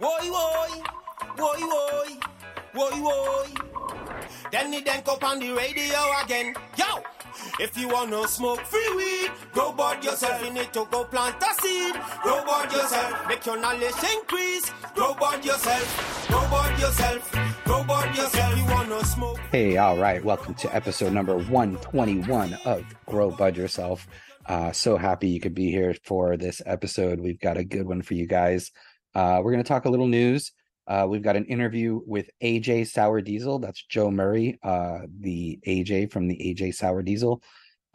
Woy, woy, woy, woy, woy, woy. Then it then up on the radio again. Yo, if you wanna smoke free weed, grow board yourself. You need to go plant a seed. Grow board yourself. Make your knowledge increase. Grow board yourself. Grow board yourself. Grow board yourself. You wanna smoke. Hey, all right. Welcome to episode number 121 of Grow Bud Yourself. Uh, so happy you could be here for this episode. We've got a good one for you guys. Uh, we're going to talk a little news. Uh, we've got an interview with AJ Sour Diesel. That's Joe Murray, uh, the AJ from the AJ Sour Diesel.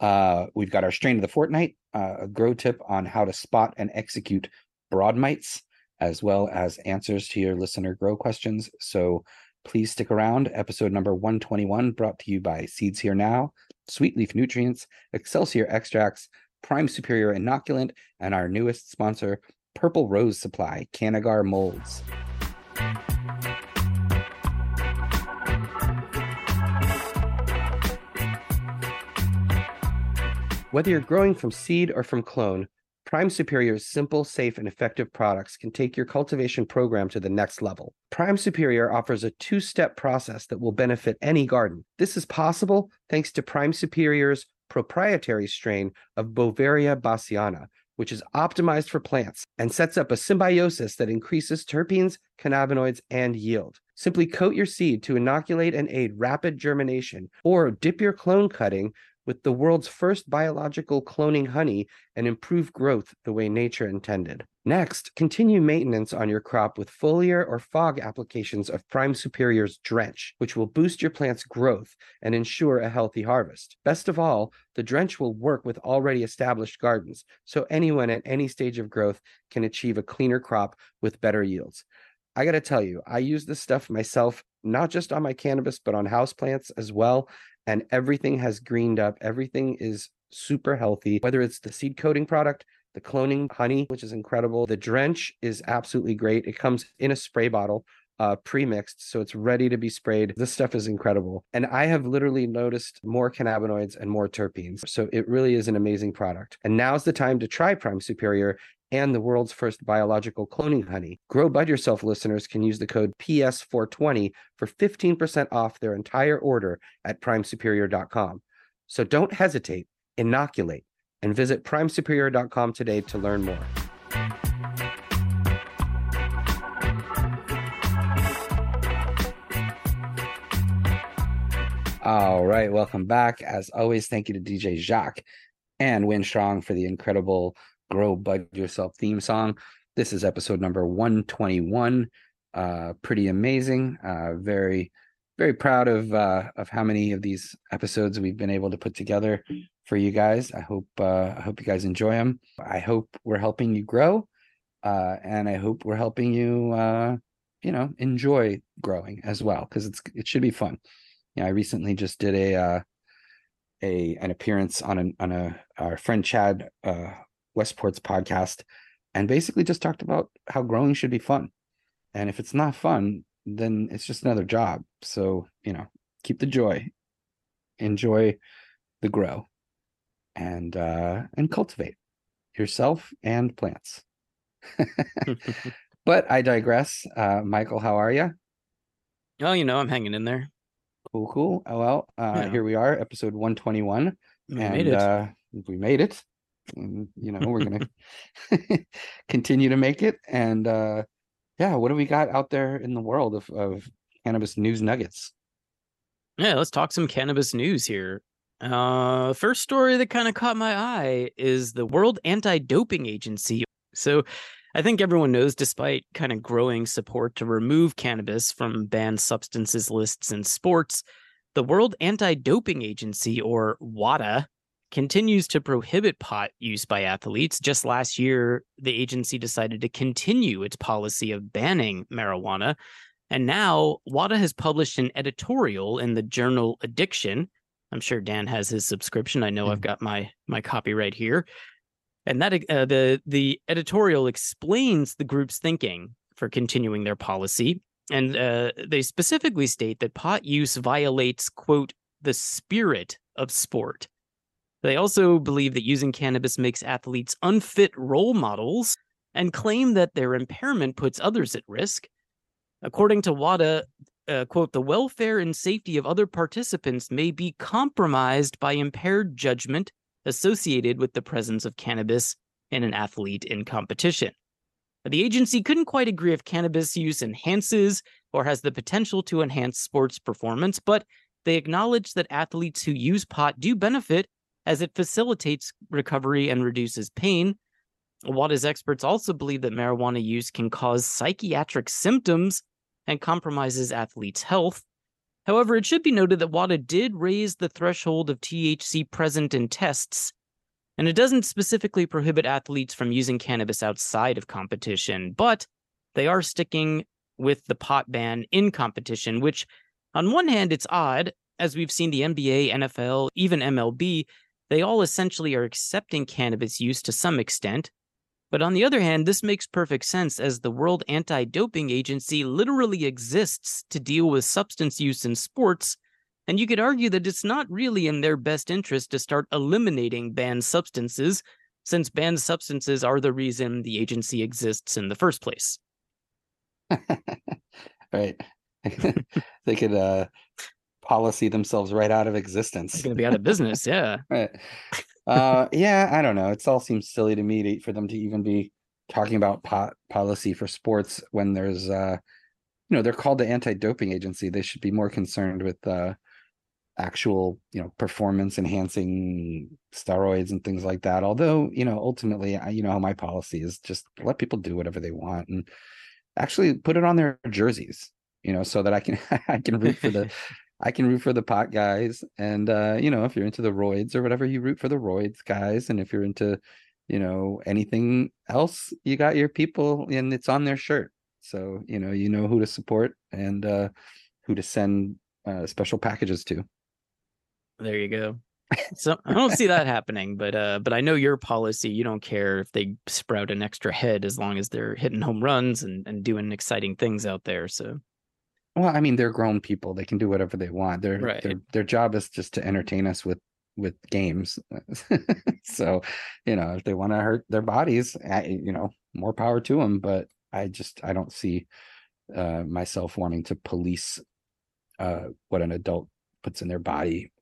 Uh, we've got our strain of the fortnight, uh, a grow tip on how to spot and execute broad mites, as well as answers to your listener grow questions. So please stick around. Episode number 121 brought to you by Seeds Here Now, Suite Leaf Nutrients, Excelsior Extracts, Prime Superior Inoculant, and our newest sponsor, Purple Rose Supply, Cannagar Molds. Whether you're growing from seed or from clone, Prime Superior's simple, safe, and effective products can take your cultivation program to the next level. Prime Superior offers a two step process that will benefit any garden. This is possible thanks to Prime Superior's proprietary strain of Beauveria bassiana, which is optimized for plants and sets up a symbiosis that increases terpenes, cannabinoids, and yield. Simply coat your seed to inoculate and aid rapid germination, or dip your clone cutting with the world's first biological cloning honey and improve growth the way nature intended. Next, continue maintenance on your crop with foliar or fog applications of Prime Superior's Drench, which will boost your plant's growth and ensure a healthy harvest. Best of all, the Drench will work with already established gardens, so anyone at any stage of growth can achieve a cleaner crop with better yields. I got to tell you, I use this stuff myself, not just on my cannabis, but on houseplants as well and everything has greened up. Everything is super healthy, whether it's the seed coating product, the cloning honey, which is incredible. The drench is absolutely great. It comes in a spray bottle, uh, pre-mixed, so it's ready to be sprayed. This stuff is incredible, and I have literally noticed more cannabinoids and more terpenes. So it really is an amazing product. And now's the time to try Prime Superior and the world's first biological cloning honey. Grow Bud Yourself listeners can use the code PS420 for 15% off their entire order at primesuperior.com. So don't hesitate, inoculate, and visit primesuperior.com today to learn more. All right, welcome back. As always, thank you to DJ Jacques and Win Strong for the incredible Grow Bud Yourself theme song. This is episode number 121. Uh, pretty amazing. Uh, very, very proud of uh, of how many of these episodes we've been able to put together for you guys. I hope uh, I hope you guys enjoy them. I hope we're helping you grow, uh, and I hope we're helping you, uh, you know, enjoy growing as well because it's it should be fun. You know, I recently just did a uh, a an appearance on a on a our friend Chad uh, Westport's podcast and basically just talked about how growing should be fun. And if it's not fun, then it's just another job. So, you know, keep the joy, enjoy the grow and uh and cultivate yourself and plants. but I digress. Uh Michael, how are you? Oh, you know, I'm hanging in there. Cool, cool. Oh well, uh Yeah. here we are, episode 121. We and made it. uh we made it. And, you know, we're gonna continue to make it. And uh yeah, what do we got out there in the world of, of cannabis news nuggets? yeah, let's talk some cannabis news here. Uh, first story that kind of caught my eye is the World Anti-Doping Agency. So, I think everyone knows, despite kind of growing support to remove cannabis from banned substances lists in sports, the World Anti-Doping Agency, or WADA, continues to prohibit pot use by athletes. Just last year, the agency decided to continue its policy of banning marijuana. And now WADA has published an editorial in the journal Addiction. I'm sure Dan has his subscription. I know I've got my my copy right here. And that uh, the the editorial explains the group's thinking for continuing their policy. And uh, they specifically state that pot use violates, quote, the spirit of sport. They also believe that using cannabis makes athletes unfit role models and claim that their impairment puts others at risk. According to WADA, uh, quote, the welfare and safety of other participants may be compromised by impaired judgment associated with the presence of cannabis in an athlete in competition. The agency couldn't quite agree if cannabis use enhances or has the potential to enhance sports performance, but they acknowledge that athletes who use pot do benefit as it facilitates recovery and reduces pain. WADA's experts also believe that marijuana use can cause psychiatric symptoms and compromises athletes' health. However, it should be noted that WADA did raise the threshold of THC present in tests, and it doesn't specifically prohibit athletes from using cannabis outside of competition, but they are sticking with the pot ban in competition, which on one hand, it's odd, as we've seen the NBA, NFL, even MLB, they all essentially are accepting cannabis use to some extent. But on the other hand, this makes perfect sense as the World Anti Doping Agency literally exists to deal with substance use in sports. And you could argue that it's not really in their best interest to start eliminating banned substances, since banned substances are the reason the agency exists in the first place. right. they could uh policy themselves right out of existence. They're going to be out of business. Yeah. right. Uh, yeah, I don't know. It all seems silly to me to, for them to even be talking about pot policy for sports when there's, uh, you know, they're called the anti-doping agency. They should be more concerned with uh, actual, you know, performance enhancing steroids and things like that. Although, you know, ultimately, I, you know, how my policy is just let people do whatever they want and actually put it on their jerseys you know, so that I can I can root for the I can root for the pot guys. And uh, you know, if you're into the roids or whatever, you root for the roids guys. And if you're into, you know, anything else, you got your people and it's on their shirt. So, you know, you know who to support and uh who to send uh special packages to. There you go. So I don't see that happening, but uh but I know your policy, you don't care if they sprout an extra head as long as they're hitting home runs and, and doing exciting things out there. So well, I mean, they're grown people; they can do whatever they want. Their right. their their job is just to entertain us with with games. so, you know, if they want to hurt their bodies, you know, more power to them. But I just I don't see uh, myself wanting to police uh, what an adult puts in their body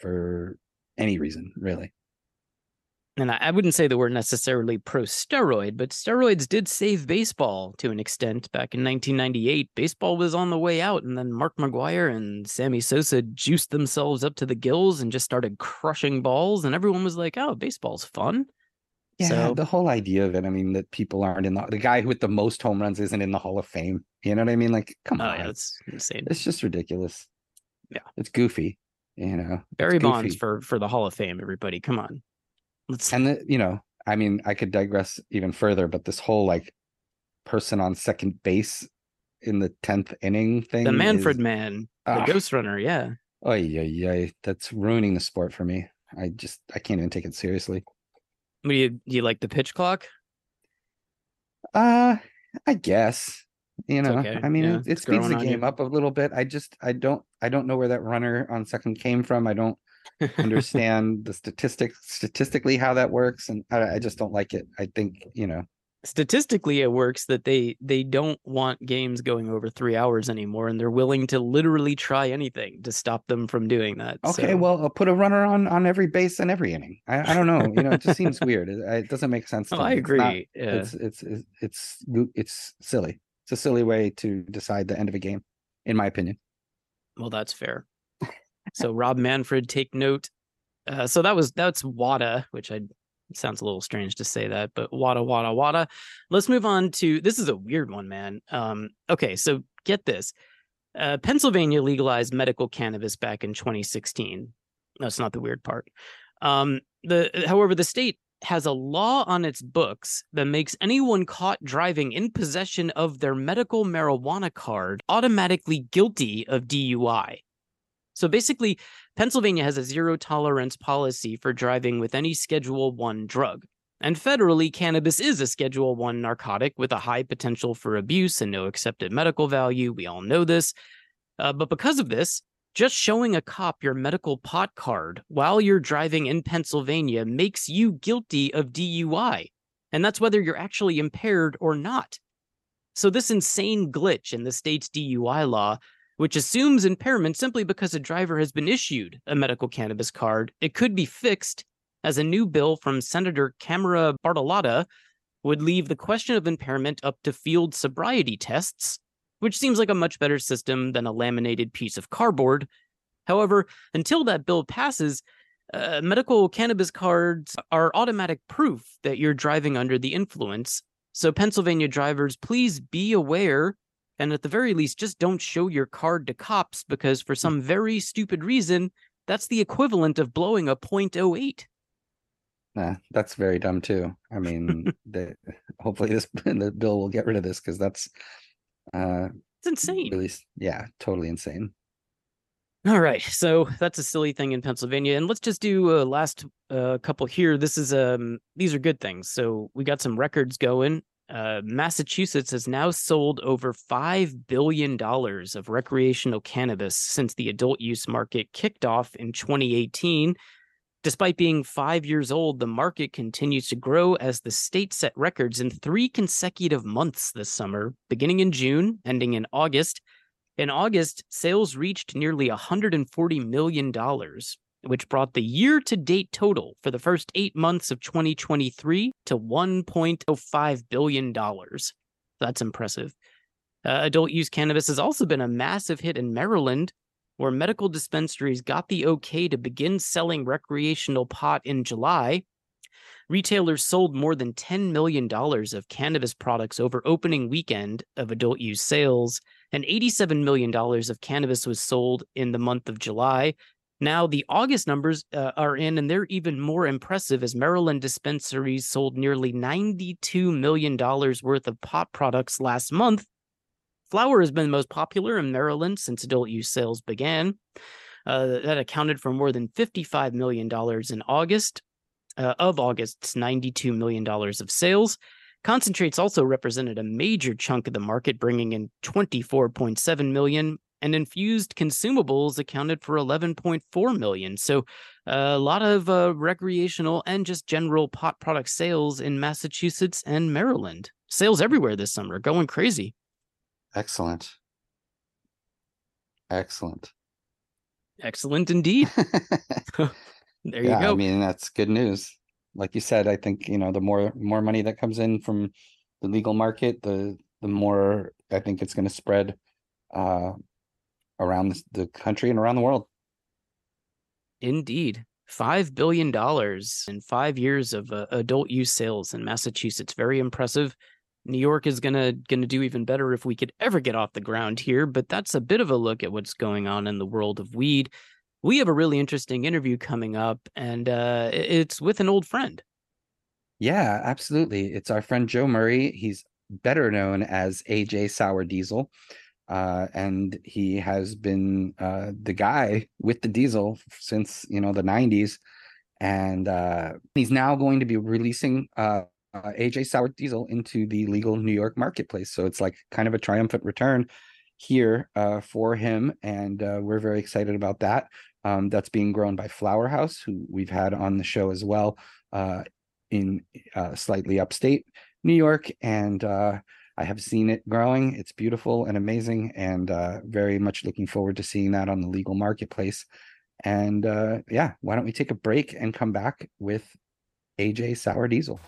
for any reason, really and I wouldn't say that we're necessarily pro steroid, but steroids did save baseball to an extent. Back in 1998, baseball was on the way out, and then Mark McGwire and Sammy Sosa juiced themselves up to the gills and just started crushing balls, and everyone was like, "Oh, baseball's fun." Yeah, so, the whole idea of it. I mean, that people aren't in the the guy with the most home runs isn't in the Hall of Fame. You know what I mean? Like, come oh, on, yeah, that's insane. It's just ridiculous. Yeah, it's goofy. You know, Barry Bonds for for the Hall of Fame. Everybody, come on. Let's... And the, you know, I mean, I could digress even further, but this whole like person on second base in the tenth inning thing, the Manfred is... Man, the uh, Ghost Runner, yeah. Oh yeah, yeah, that's ruining the sport for me. I just I can't even take it seriously. do you do you like the pitch clock? Uh, I guess you know okay. i mean yeah, it, it speeds the game up a little bit i just i don't i don't know where that runner on second came from i don't understand the statistics statistically how that works and I, I, just don't like it. I think you know. Statistically it works that they they don't want games going over three hours anymore and they're willing to literally try anything to stop them from doing that okay so. well I'll put a runner on on every base and every inning. I, I don't know you know it just seems weird. It, it, doesn't make sense oh, i agree it's, not, yeah. it's, it's it's it's it's silly. It's a silly way to decide the end of a game in my opinion. Well that's fair so Rob Manfred, take note. Uh, so that was that's WADA, which I sounds a little strange to say that, but WADA, WADA, WADA. Let's move on to this is a weird one, man. Um, okay, so get this. Uh, Pennsylvania legalized medical cannabis back in 2016. That's not the weird part. Um, the however, the state has a law on its books that makes anyone caught driving in possession of their medical marijuana card automatically guilty of DUI. So basically, Pennsylvania has a zero tolerance policy for driving with any Schedule 1 drug. And federally, cannabis is a Schedule 1 narcotic with a high potential for abuse and no accepted medical value. We all know this. Uh, but because of this, just showing a cop your medical pot card while you're driving in Pennsylvania makes you guilty of DUI. And that's whether you're actually impaired or not. So, this insane glitch in the state's DUI law, which assumes impairment simply because a driver has been issued a medical cannabis card, it could be fixed as a new bill from Senator Camera Bartolotta would leave the question of impairment up to field sobriety tests, which seems like a much better system than a laminated piece of cardboard. However, until that bill passes, uh, medical cannabis cards are automatic proof that you're driving under the influence. So, Pennsylvania drivers, please be aware and at the very least, just don't show your card to cops because for some very stupid reason, that's the equivalent of blowing a .08. Nah, that's very dumb too. I mean, the, hopefully this the bill will get rid of this because that's uh it's insane. Really, yeah, totally insane. All right, so that's a silly thing in Pennsylvania, and let's just do a last uh, couple here. This is um these are good things. So we got some records going. Uh, Massachusetts has now sold over $5 billion of recreational cannabis since the adult use market kicked off in 2018. Despite being five years old, the market continues to grow as the state set records in three consecutive months this summer, beginning in June, ending in August. In August, sales reached nearly $140 million, which brought the year to date total for the first eight months of 2023 to $1.05 billion. That's impressive. Uh, adult use cannabis has also been a massive hit in Maryland, where medical dispensaries got the okay to begin selling recreational pot in July. Retailers sold more than $10 million of cannabis products over opening weekend of adult use sales, and $87 million of cannabis was sold in the month of July. Now, the August numbers uh, are in, and they're even more impressive as Maryland dispensaries sold nearly $92 million worth of pot products last month, Flower has been the most popular in Maryland since adult use sales began. Uh, that accounted for more than $55 million in August. Uh, of August's $92 million of sales. Concentrates also represented a major chunk of the market, bringing in 24.7 million, and infused consumables accounted for 11.4 million. So, a lot of uh, recreational and just general pot product sales in Massachusetts and Maryland. Sales everywhere this summer, going crazy. Excellent. Excellent. Excellent indeed. there you yeah, go. I mean, that's good news. Like you said, I think, you know, the more more money that comes in from the legal market, the the more I think it's going to spread uh around the country and around the world. Indeed. $5 billion in five years of uh, adult use sales in Massachusetts. Very impressive. New York is gonna gonna do even better if we could ever get off the ground here. But that's a bit of a look at what's going on in the world of weed. We have a really interesting interview coming up, and uh, it's with an old friend. Yeah, absolutely. It's our friend Joe Murray. He's better known as AJ Sour Diesel. Uh, and he has been uh, the guy with the diesel since you know the 90s and uh, he's now going to be releasing uh, uh, AJ Sour Diesel into the legal New York marketplace. So it's like kind of a triumphant return here uh, for him, and we're very excited about that. Um, that's being grown by Flower House, who we've had on the show as well in slightly upstate New York, and I have seen it growing. It's beautiful and amazing, and uh, very much looking forward to seeing that on the legal marketplace. And uh, yeah, why don't we take a break and come back with AJ Sour Diesel?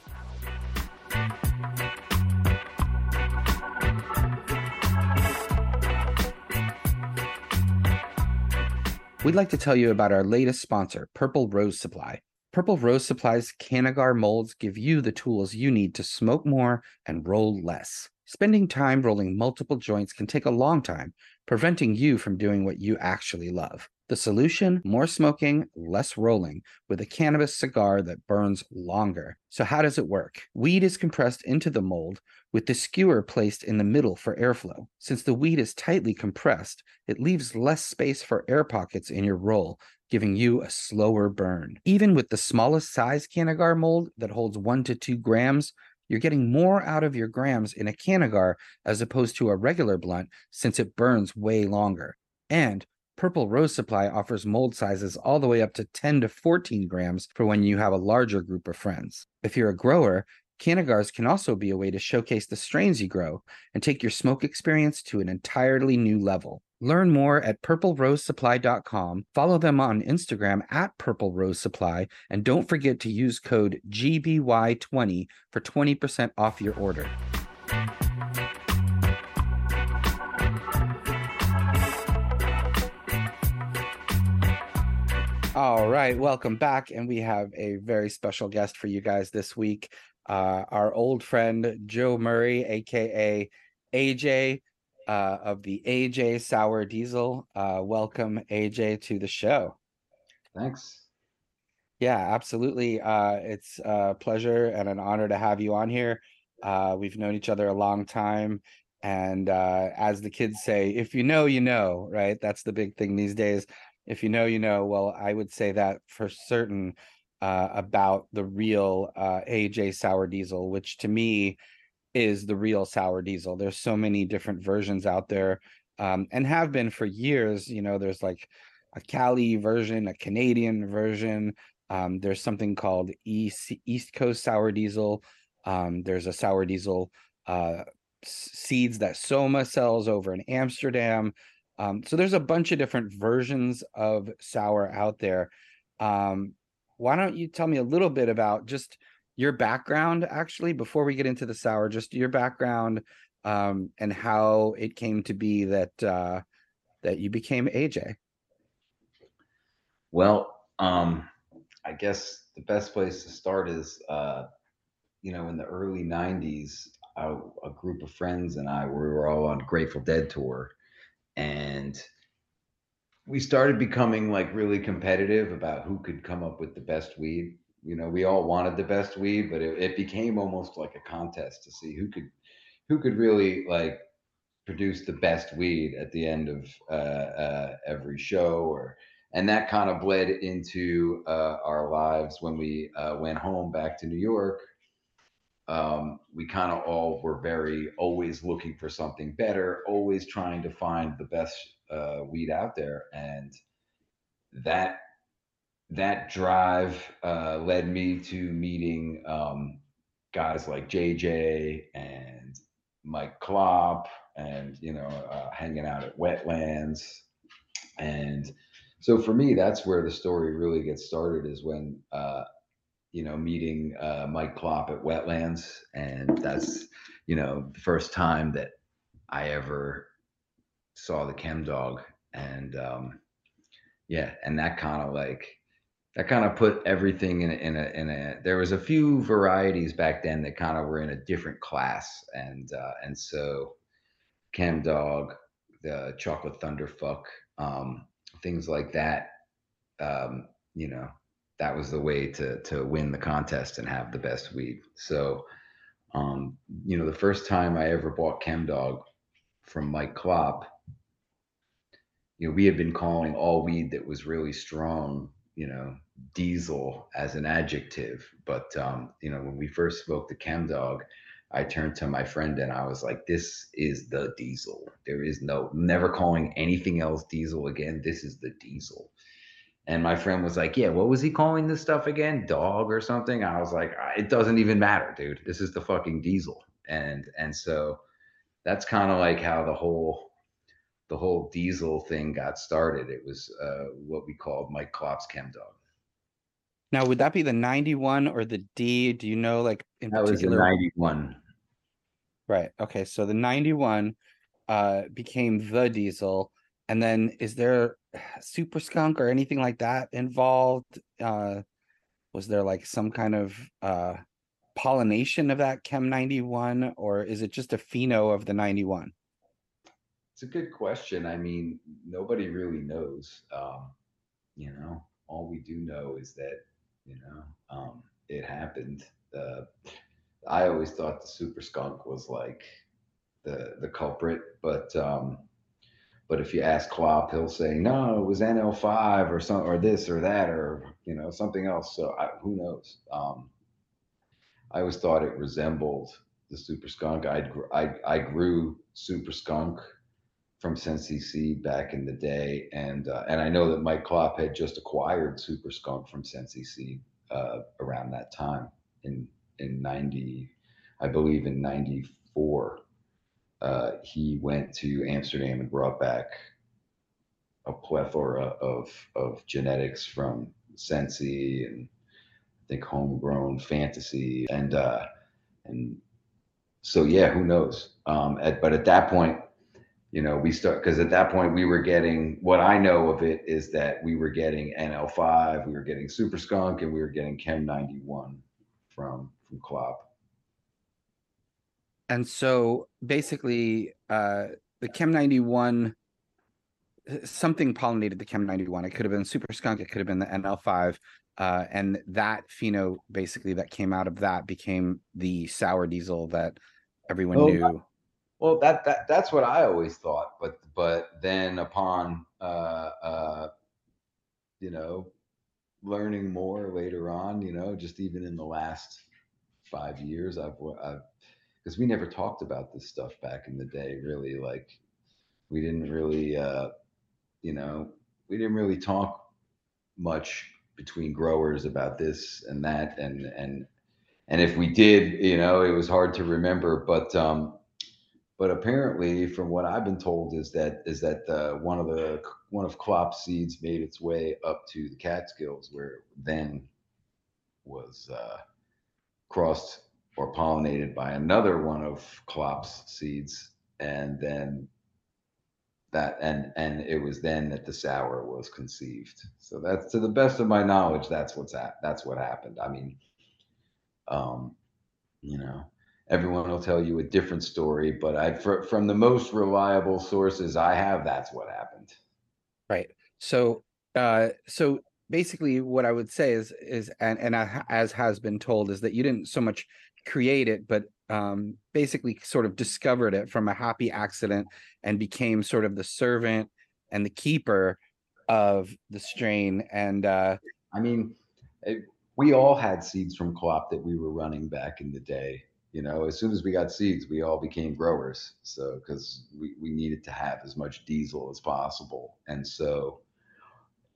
We'd like to tell you about our latest sponsor, Purple Rose Supply. Purple Rose Supply's Cannagar molds give you the tools you need to smoke more and roll less. Spending time rolling multiple joints can take a long time, preventing you from doing what you actually love. The solution more smoking, less rolling, with a cannabis cigar that burns longer. So, how does it work? Weed is compressed into the mold with the skewer placed in the middle for airflow. Since the weed is tightly compressed, it leaves less space for air pockets in your roll, giving you a slower burn. Even with the smallest size Cannagar mold that holds one to two grams, you're getting more out of your grams in a Cannagar as opposed to a regular blunt since it burns way longer. And Purple Rose Supply offers mold sizes all the way up to 10 to 14 grams for when you have a larger group of friends. If you're a grower, Cannagars can also be a way to showcase the strains you grow and take your smoke experience to an entirely new level. Learn more at purplerosesupply.com. Follow them on Instagram at Purple Rose Supply. And don't forget to use code GBY20 for 20% off your order. All right, welcome back. And we have a very special guest for you guys this week. Uh, our old friend Joe Murray, aka AJ uh, of the AJ Sour Diesel. Uh, welcome, AJ, to the show. Thanks. Yeah, absolutely. Uh, it's a pleasure and an honor to have you on here. Uh, we've known each other a long time. And uh, as the kids say, if you know, you know, right? That's the big thing these days. If you know, you know. Well, I would say that for certain uh, about the real uh, AJ Sour Diesel, which to me is the real sour diesel. There's so many different versions out there, um, and have been for years. You know, there's like a Cali version, a Canadian version. Um, there's something called East East Coast Sour Diesel. Um, there's a sour diesel uh, seeds that Soma sells over in Amsterdam. Um, so there's a bunch of different versions of sour out there. Um, why don't you tell me a little bit about just your background actually before we get into the sour just your background um, and how it came to be that uh, that you became aj well um, i guess the best place to start is uh, you know in the early 90s I, a group of friends and i we were all on grateful dead tour. And we started becoming like really competitive about who could come up with the best weed you know we all wanted the best weed but it, it became almost like a contest to see who could who could really like produce the best weed at the end of uh, uh, every show or and that kind of bled into uh, our lives when we uh, went home back to new york. Um, we kind of all were very always looking for something better always trying to find the best uh, weed out there and that that drive uh, led me to meeting um, guys like JJ and Mike Klopp, and you know, uh, hanging out at wetlands. And so for me, that's where the story really gets started. Is when uh, you know meeting uh, Mike Klopp at wetlands, and that's you know the first time that I ever saw the Chem Dog, and um, yeah, and that kind of like that kind of put everything in a, in a in a there was a few varieties back then that kind of were in a different class and uh, and so chem dog the chocolate thunderfuck um, things like that um, you know that was the way to to win the contest and have the best weed. So um, you know the first time i ever bought chem dog from mike klopp you know we had been calling all weed that was really strong you know, diesel as an adjective. But, um, you know, when we first spoke to Chem Dog, I turned to my friend and I was like, this is the diesel. There is no, never calling anything else diesel again. This is the diesel. And my friend was like, yeah, what was he calling this stuff again? Dog or something? I was like, it doesn't even matter, dude. This is the fucking diesel. And, and so that's kind of like how the whole, the whole diesel thing got started. It was uh, what we called Mike Klopp's Chem Dog. Now, would that be the 91 or the D? Do you know, like, in that particular? was the 91. Right. Okay. So the 91 uh, became the diesel. And then is there super skunk or anything like that involved? Uh, was there like some kind of uh, pollination of that Chem 91 or is it just a pheno of the 91? It's a good question. I mean, nobody really knows. Um, you know, all we do know is that you know um, it happened. Uh, I always thought the super skunk was like the the culprit, but um, but if you ask Klopp, he'll say no, it was NL5 or some or this or that or you know something else. So I, who knows? Um, I always thought it resembled the super skunk. I I I grew super skunk from Sensi Seed back in the day, and uh, and I know that Mike Klopp had just acquired Super Skunk from Sensi Seed uh, around that time in in 90, I believe in 94, uh, he went to Amsterdam and brought back a plethora of, of genetics from Sensi and I think homegrown fantasy and, uh, and so yeah, who knows? Um, at, but at that point, you know, we start because at that point we were getting what I know of it is that we were getting NL5, we were getting Super Skunk, and we were getting Chem 91 from from Klopp. And so basically, uh, the Chem 91 something pollinated the Chem 91. It could have been Super Skunk, it could have been the NL5. Uh, and that pheno basically that came out of that became the sour diesel that everyone oh, knew. Well, that, that that's what I always thought, but but then upon uh, uh, you know learning more later on, you know, just even in the last five years, I've I've because we never talked about this stuff back in the day, really. Like we didn't really, uh, you know, we didn't really talk much between growers about this and that, and and and if we did, you know, it was hard to remember, but um, but apparently, from what I've been told, is that is that uh, one of the one of Klopp's seeds made its way up to the Catskills, where then was uh, crossed or pollinated by another one of Klopp's seeds, and then that and and it was then that the sour was conceived. So that's to the best of my knowledge, that's what's at that's what happened. I mean, um, you know everyone will tell you a different story, but I fr- from the most reliable sources I have, that's what happened. Right. So, uh, so basically, what I would say is is and and as has been told is that you didn't so much create it, but um, basically sort of discovered it from a happy accident and became sort of the servant and the keeper of the strain. And uh, I mean, it, we all had seeds from Klopp that we were running back in the day you know as soon as we got seeds we all became growers. So because we, we needed to have as much diesel as possible. And so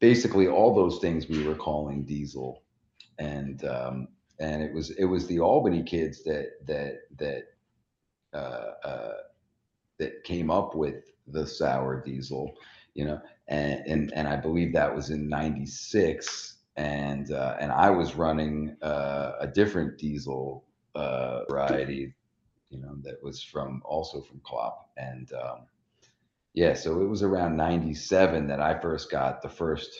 basically all those things we were calling diesel. And um, and it was it was the albany kids that that that uh, uh, that came up with the sour diesel you know and and, and i believe that was in 96 and uh, and i was running uh, a different diesel uh, variety, you know, that was from also from Klopp. And um, yeah, so it was around 97 that I first got the first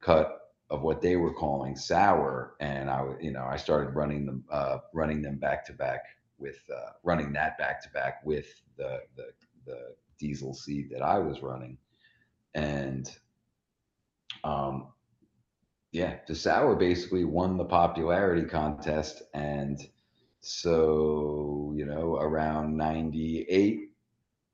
cut of what they were calling sour. And I, you know, I started running them, uh, running them back to back with, uh, running that back to back with the, the, the diesel seed that I was running. And, um, yeah, the sour basically won the popularity contest and so, you know, around 98,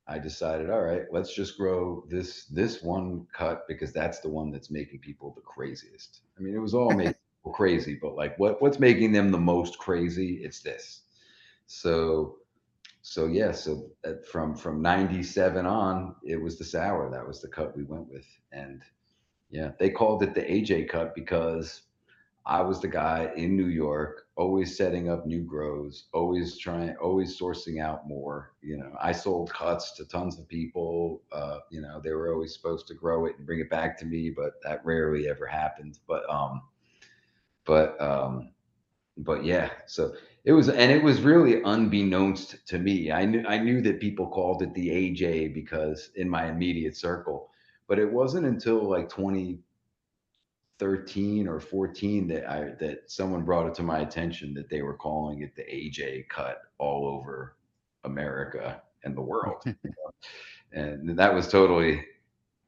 I decided, all right, let's just grow this this one cut because that's the one that's making people the craziest. I mean, it was all making people crazy, but like what what's making them the most crazy? It's this. So so yeah, so uh, from from 97 on, it was the sour. That was the cut we went with. And yeah, they called it the AJ cut because I was the guy in New York, always setting up new grows, always trying, always sourcing out more. You know, I sold cuts to tons of people. Uh, you know, they were always supposed to grow it and bring it back to me, but that rarely ever happened. But um, but um, but yeah, so it was, and it was really unbeknownst to me. I knew I knew that people called it the AJ because in my immediate circle, but it wasn't until like 20 13 or 14 that I that someone brought it to my attention that they were calling it the AJ cut all over America and the world. and that was totally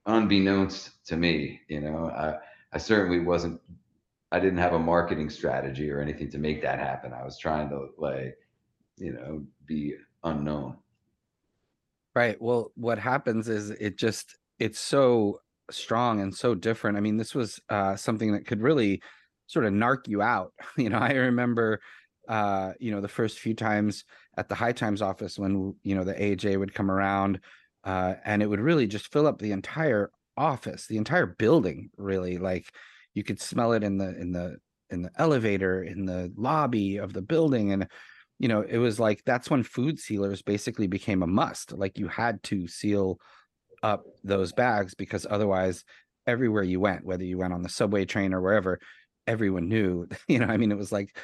unbeknownst to me, you know. I I certainly wasn't I didn't have a marketing strategy or anything to make that happen. I was trying to like, you know, be unknown. Right. Well, what happens is it just it's so strong and so different. I mean, this was uh, something that could really sort of narc you out. You know, I remember, uh, you know, the first few times at the High Times office when you know the AJ would come around, uh, and it would really just fill up the entire office, the entire building. Really, like you could smell it in the in the in the elevator in the lobby of the building and you know it was like that's when food sealers basically became a must like you had to seal up those bags because otherwise everywhere you went whether you went on the subway train or wherever everyone knew you know i mean it was like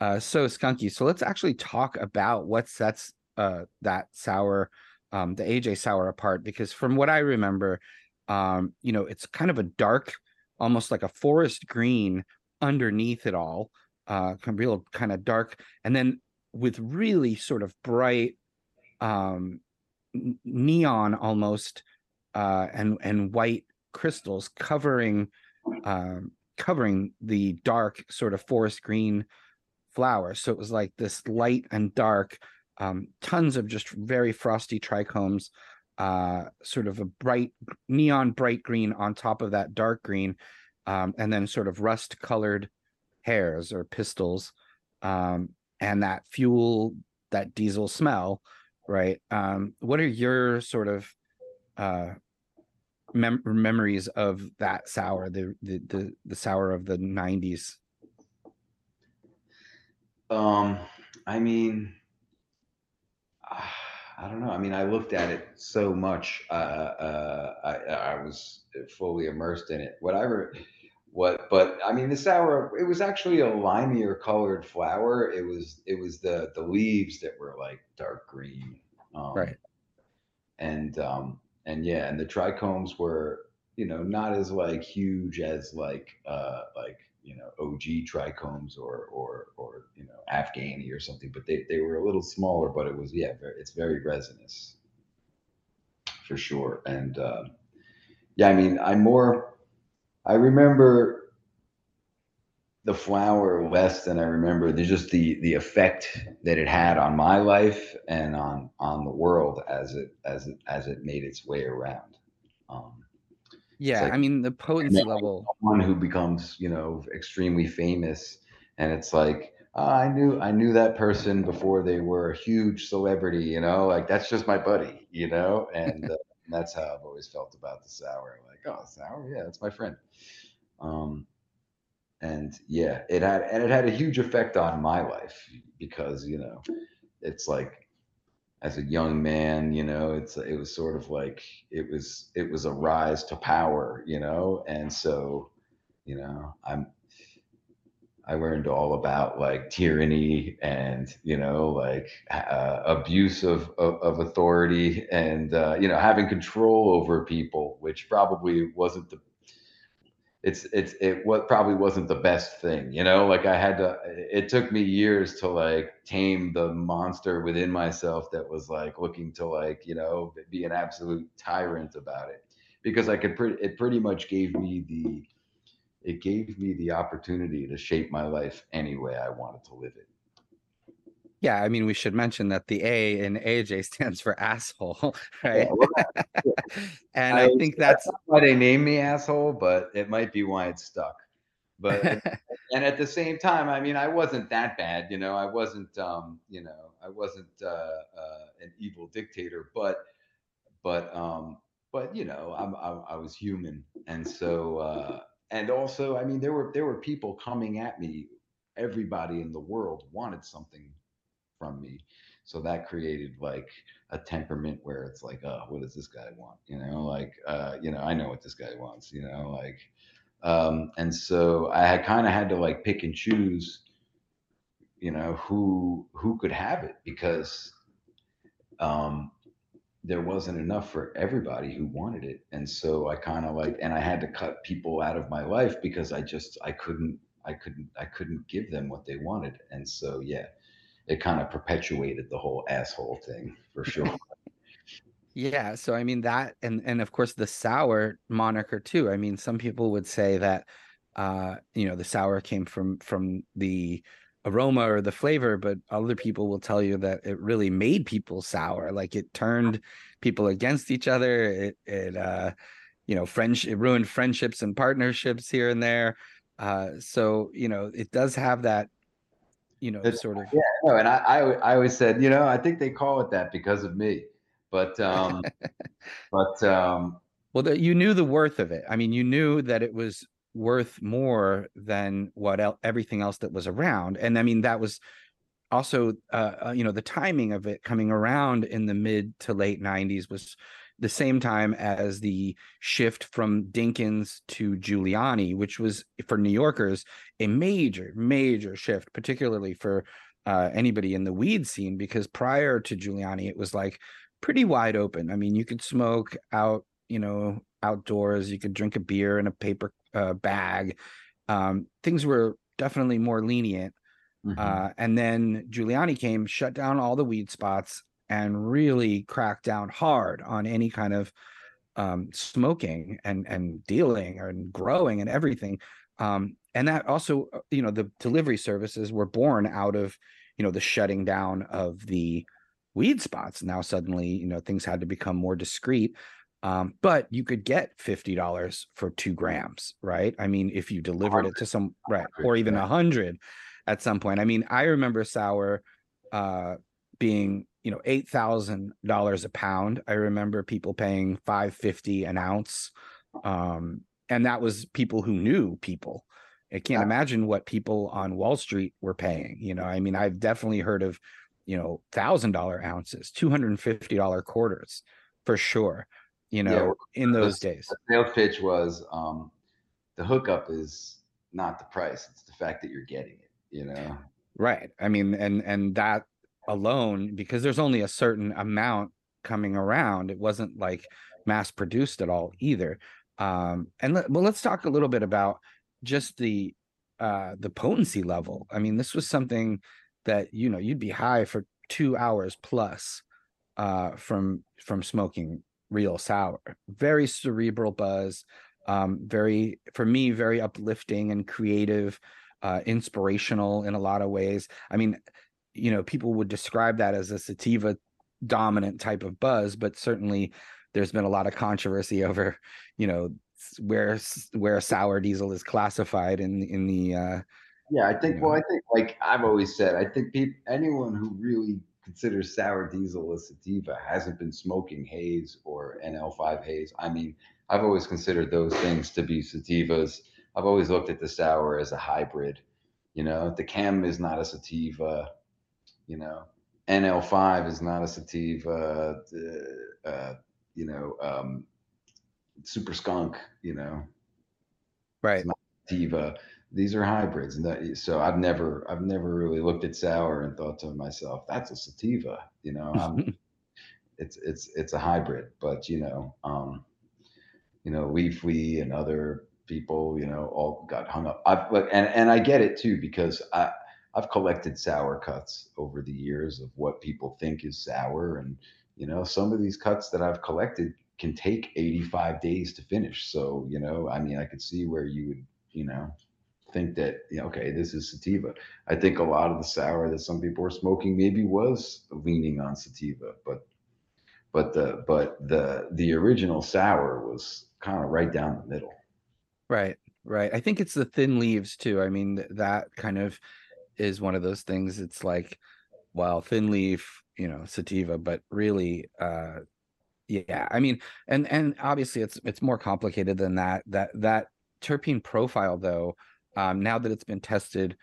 uh so skunky. So let's actually talk about what sets uh that sour um the aj sour apart because from what i remember um you know it's kind of a dark almost like a forest green underneath it all uh real kind of dark and then with really sort of bright um neon almost uh and and white crystals covering um covering the dark sort of forest green flower. So it was like this light and dark um tons of just very frosty trichomes uh sort of a bright neon bright green on top of that dark green um and then sort of rust colored hairs or pistils um and that fuel that diesel smell right? Um what are your sort of uh mem- memories of that sour the, the the the sour of the 90s um i mean i don't know. I mean i looked at it so much uh, uh i i was fully immersed in it whatever what but i mean the sour it was actually a limier colored flower. It was it was the the leaves that were like dark green um, right. and um and yeah and the trichomes were you know not as like huge as like uh like you know og trichomes or or or you know afghani or something but they they were a little smaller but it was yeah very, it's very resinous. For sure. And uh, yeah i mean i'm more I remember the flower less than I remember There's just the the effect that it had on my life and on on the world as it as it as it made its way around. Um, yeah, like, I mean the potency level. One who becomes you know extremely famous, and it's like oh, I knew I knew that person before they were a huge celebrity. You know, like that's just my buddy. You know, and uh, that's how I've always felt about the sour. Like oh, sour, yeah, that's my friend. Um, and yeah, it had and it had a huge effect on my life because you know, it's like as a young man, you know, it's it was sort of like it was it was a rise to power, you know, and so, you know, I'm I learned all about like tyranny and you know like uh, abuse of, of, of authority and uh, you know having control over people, which probably wasn't the it's it's it what probably wasn't the best thing you know? Like i had to it took me years to like tame the monster within myself that was like looking to like you know be an absolute tyrant about it. Because i could it pretty much gave me the it gave me the opportunity to shape my life any way i wanted to live it yeah, I mean, we should mention that the A in AJ stands for asshole, right? Yeah, and I, I, think that's, that's why they named me asshole, but it might be why it's stuck. But and at the same time, I mean, I wasn't that bad, you know. I wasn't, um, you know, I wasn't uh, uh, an evil dictator, but, but, um, but you know, I'm, I, I was human, and so, uh, and also, I mean, there were there were people coming at me. Everybody in the world wanted something from me. So that created like a temperament where it's like, oh, what does this guy want? You know, like, uh, you know, I know what this guy wants, you know, like, um, and so I kind of had to like pick and choose, you know, who, who could have it because, um, there wasn't enough for everybody who wanted it. And so I kind of like, and I had to cut people out of my life because I just, I couldn't, I couldn't, I couldn't give them what they wanted. And so, yeah, it kind of perpetuated the whole asshole thing for sure. yeah, so I mean that and and of course the sour moniker too. I mean some people would say that uh you know the sour came from from the aroma or the flavor but other people will tell you that it really made people sour like it turned people against each other it it uh you know friendship it ruined friendships and partnerships here and there uh so you know it does have that you know, it's, sort of. Yeah, no, and I, I, I always said, you know, I think they call it that because of me, but, um, but, um, well, the, you knew the worth of it. I mean, you knew that it was worth more than what el- everything else that was around. And I mean, that was also, uh, uh, you know, the timing of it coming around in the mid to late 90s was the same time as the shift from Dinkins to Giuliani, which was for New Yorkers a major, major shift, particularly for uh, anybody in the weed scene, because prior to Giuliani, it was like pretty wide open. I mean, you could smoke out, you know, outdoors, you could drink a beer in a paper uh, bag. Um, things were definitely more lenient. Mm-hmm. Uh, and then Giuliani came, shut down all the weed spots, and really crack down hard on any kind of um, smoking and and dealing and growing and everything. Um, and that also, uh, you know, the delivery services were born out of, you know, the shutting down of the weed spots. Now suddenly, you know, things had to become more discreet. Um, but you could get fifty dollars for two grams, right? I mean, if you delivered it to some right, or even a hundred at some point. I mean, I remember sour uh, being you know eight thousand dollars a pound. I remember people paying five fifty an ounce, um, and that was people who knew people. I can't imagine what people on Wall Street were paying. You know, I mean, I've definitely heard of you know thousand dollar ounces, two hundred and fifty dollar quarters for sure. You know, yeah, in those the, days, the sales pitch was um, the hookup is not the price; it's the fact that you're getting it. You know, right? I mean, and and that alone because there's only a certain amount coming around. It wasn't like mass produced at all either. Um, and let, well, let's talk a little bit about just the uh, the potency level. I mean, this was something that you know you'd be high for two hours plus uh, from from smoking real sour. Very cerebral buzz. Um, very for me, very uplifting and creative, uh, inspirational in a lot of ways. I mean, you know people would describe that as a sativa dominant type of buzz but certainly there's been a lot of controversy over you know where where sour diesel is classified in in the uh yeah i think well know. i think like i've always said i think people anyone who really considers sour diesel a sativa hasn't been smoking haze or nl5 haze. I mean i've always considered those things to be sativas. I've always looked at the sour as a hybrid you know? The chem is not a sativa you know, NL5 is not a sativa. Uh, uh, you know, um, Super Skunk. You know, right? sativa. These are hybrids, and that, so I've never, I've never really looked at sour and thought to myself, "That's a sativa." You know, it's it's it's a hybrid, but you know, um, you know, Leafly and other people, you know, all got hung up. I've like, and and I get it too because I I've collected sour cuts over the years of what people think is sour, and you know, some of these cuts that I've collected can take 85 days to finish. So, you know, I mean, I could see where you would, you know, think that, you know, okay, this is sativa. I think a lot of the sour that some people were smoking maybe was leaning on sativa, but but the but the the original sour was kind of right down the middle. Right, right. I think it's the thin leaves too. I mean, that kind of is one of those things. It's like, well, thin leaf, you know, sativa, but really, uh, yeah. I mean, and and obviously, it's it's more complicated than that. That that terpene profile, though, um, now that it's been tested,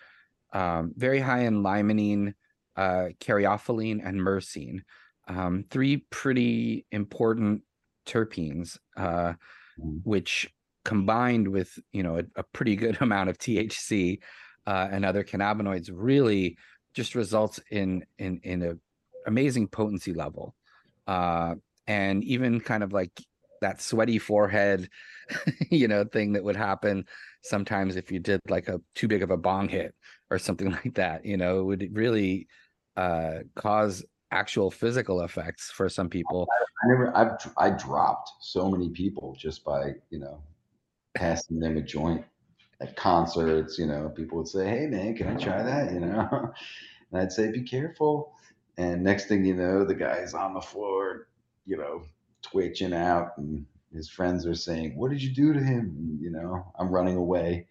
um, very high in limonene, uh, caryophyllene, and myrcene, um, three pretty important terpenes, uh, mm. which combined with you know a, a, pretty good amount of THC uh, and other cannabinoids really just results in in in a amazing potency level. Uh, and even kind of like that sweaty forehead you know thing that would happen sometimes if you did like a too big of a bong hit or something like that you know it would really uh, cause actual physical effects for some people. I, never i've i dropped so many people just by you know passing them a joint at concerts, you know, people would say, Hey man, can I try that? You know, and I'd say, be careful. And next thing you know, the guy's on the floor, you know, twitching out and his friends are saying, what did you do to him? And, you know, I'm running away.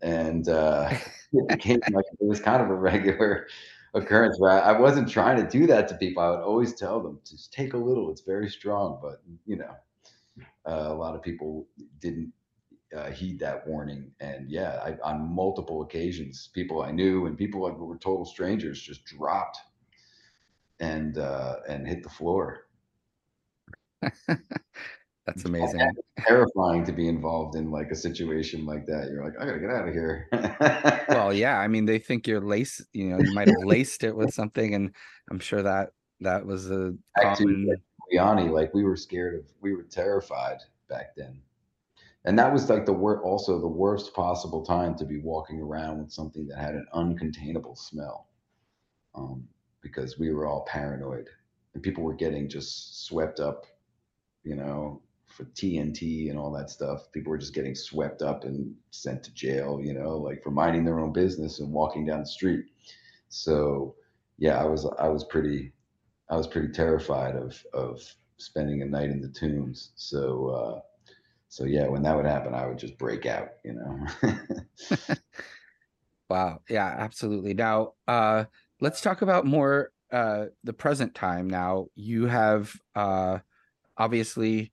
And uh, it became like, it was kind of a regular occurrence where I, I wasn't trying to do that to people. I would always tell them, just take a little, it's very strong. But, you know, uh, a lot of people didn't uh, heed that warning. And yeah, I, on multiple occasions, people I knew and people who were total strangers just dropped and uh, and hit the floor. That's amazing. terrifying to be involved in like a situation like that. You're like, I gotta get out of here. well, yeah. I mean, they think you're lace. You know, you might have laced it with something, and I'm sure that that was a common. Giuliani, like we were scared of, we were terrified back then, and that was like the worst. Also, the worst possible time to be walking around with something that had an uncontainable smell, um, because we were all paranoid, and people were getting just swept up, you know, for TNT and all that stuff. People were just getting swept up and sent to jail, you know, like for minding their own business and walking down the street. So yeah, I was I was pretty I was pretty terrified of of spending a night in the tombs. So uh so yeah, when that would happen, I would just break out, you know. wow. Yeah, absolutely. Now uh let's talk about more uh the present time now. You have uh obviously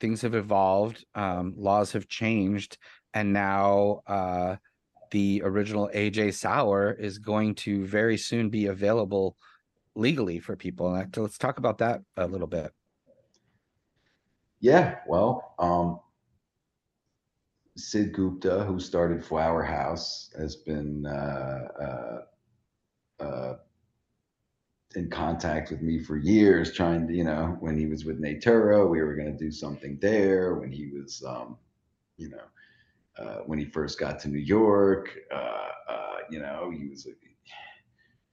things have evolved, um, laws have changed, and now uh, the original AJ Sour is going to very soon be available legally for people. And let's talk about that a little bit. Yeah, well, um, Sid Gupta, who started Flower House, has been uh, uh, uh in contact with me for years, trying to, you know, when he was with Natura, we were going to do something there. When he was, um, you know, uh, when he first got to New York, uh, uh, you know, he was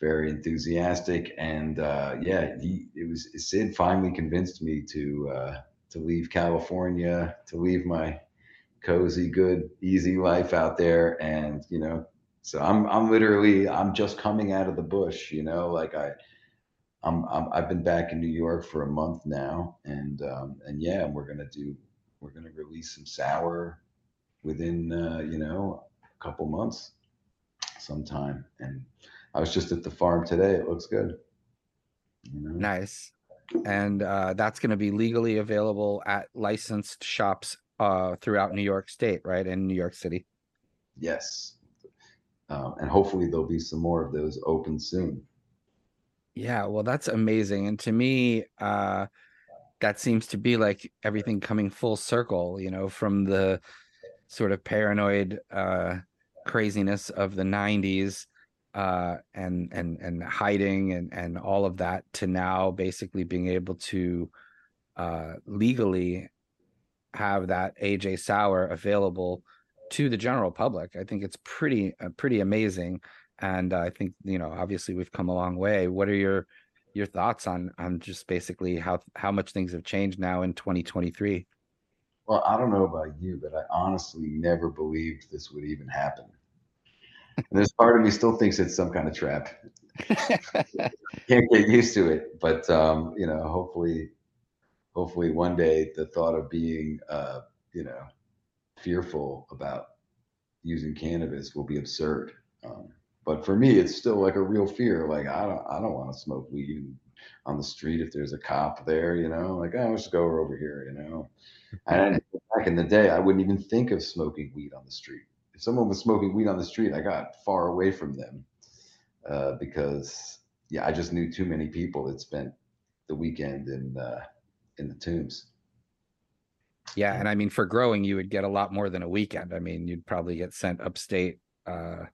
very enthusiastic, and yeah, he it was Sid finally convinced me to to leave California, to leave my cozy, good, easy life out there, and you know, so I'm I'm literally I'm just coming out of the bush, you know, like I I'm, i have been back in New York for a month now, and um, and yeah, we're gonna do we're gonna release some sour within uh, you know a couple months, sometime. And I was just at the farm today. It looks good. You know? Nice, and uh, that's gonna be legally available at licensed shops uh, throughout New York State, right, in New York City. Yes, um, and hopefully there'll be some more of those open soon. Yeah, well, that's amazing. And to me, uh, that seems to be like everything coming full circle, you know, from the sort of paranoid uh, craziness of the 90s uh, and and and hiding and and all of that to now basically being able to uh, legally have that AJ Sour available to the general public. I think it's pretty uh, pretty amazing and uh, I think you know obviously we've come a long way. What are your your thoughts on on just basically how how much things have changed now in 2023? Well, I don't know about you, but I honestly never believed this would even happen. And there's part of me still thinks it's some kind of trap. Can't get used to it, but um, you know, hopefully, hopefully one day the thought of being, uh, you know, fearful about using cannabis will be absurd. Um, but for me, it's still like a real fear. Like I don't, I don't want to smoke weed on the street if there's a cop there. You know, like oh, let's just go over here. You know, and back in the day, I wouldn't even think of smoking weed on the street. If someone was smoking weed on the street, I got far away from them uh, because yeah, I just knew too many people that spent the weekend in uh, in the tombs. Yeah, and I mean, for growing, you would get a lot more than a weekend. I mean, you'd probably get sent upstate. Uh,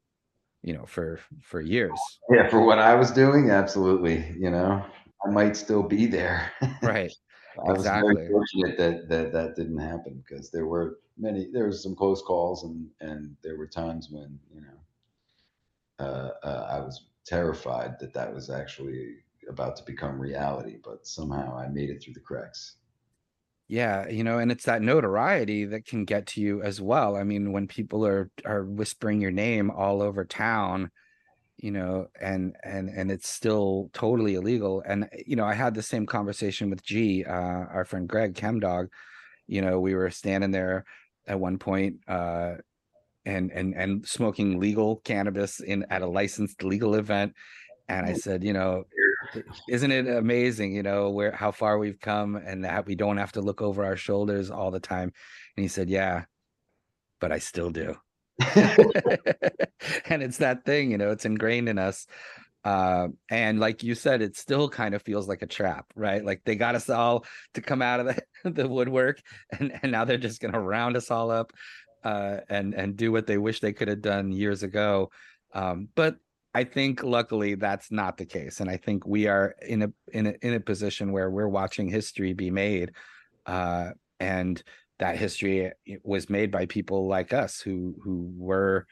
you know for for years yeah for what i was doing absolutely you know i might still be there right i exactly. was very fortunate that that that didn't happen because there were many there was some close calls and and there were times when you know uh, uh, i was terrified that that was actually about to become reality but somehow i made it through the cracks yeah, you know, and it's that notoriety that can get to you as well. I mean, when people are are whispering your name all over town, you know, and and and it's still totally illegal. And you know, I had the same conversation with G, uh, our friend Greg Chemdog. You know, we were standing there at one point, uh, and and and smoking legal cannabis in at a licensed legal event. And I said, you know, isn't it amazing you know where how far we've come and that we don't have to look over our shoulders all the time and he said yeah but I still do. and it's that thing, you know, it's ingrained in us. Uh, and like you said, it still kind of feels like a trap, right? Like they got us all to come out of the, the woodwork, and, and now they're just going to round us all up uh, and and do what they wish they could have done years ago. Um, but I think luckily that's not the case, and I think we are in a in a in a position where we're watching history be made, uh, and that history was made by people like us who who were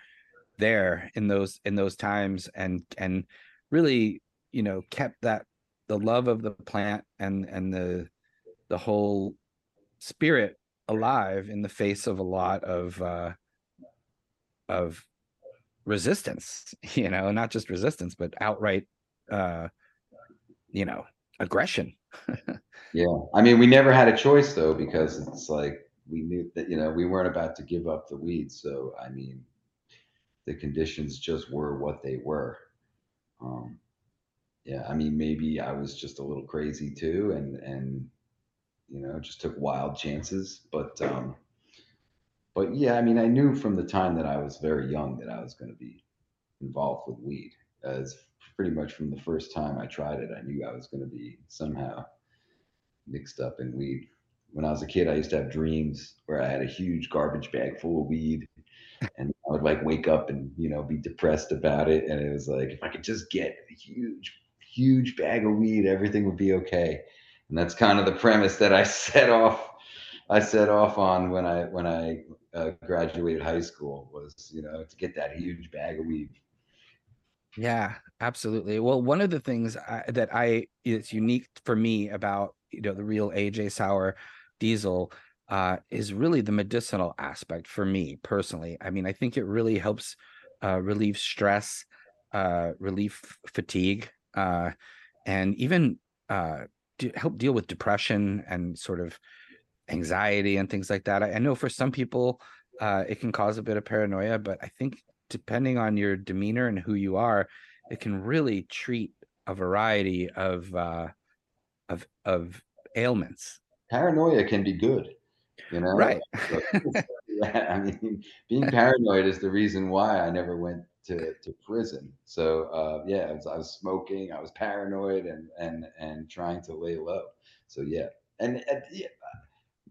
there in those in those times and and really you know kept that the love of the plant and and the the whole spirit alive in the face of a lot of uh of resistance you know not just resistance but outright uh you know aggression. Yeah. I mean we never had a choice though because it's like we knew that you know we weren't about to give up the weeds. So i mean the conditions just were what they were. Um yeah i mean maybe i was just a little crazy too and and you know just took wild chances. But um but yeah, I mean, I knew from the time that I was very young that I was going to be involved with weed. As pretty much from the first time I tried it, I knew I was going to be somehow mixed up in weed. When I was a kid, I used to have dreams where I had a huge garbage bag full of weed, and I would like wake up and you know be depressed about it. And it was like if I could just get a huge, huge bag of weed, everything would be okay. And that's kind of the premise that I set off I set off on when I when I uh, graduated high school was you know to get that huge bag of weed. Yeah, absolutely. Well, one of the things I, that I is unique for me about you know the real AJ Sour Diesel uh, is really the medicinal aspect for me personally. I mean, I think it really helps uh, relieve stress, uh, relieve fatigue, uh, and even uh, help deal with depression and sort of anxiety and things like that. I, I know for some people uh, it can cause a bit of paranoia, but I think depending on your demeanor and who you are, it can really treat a variety of uh, of of ailments. Paranoia can be good, you know. Right. I mean, being paranoid is the reason why I never went to, to prison. So uh, yeah, I was, I was, smoking, I was paranoid, and and and trying to lay low. So yeah, and, and yeah,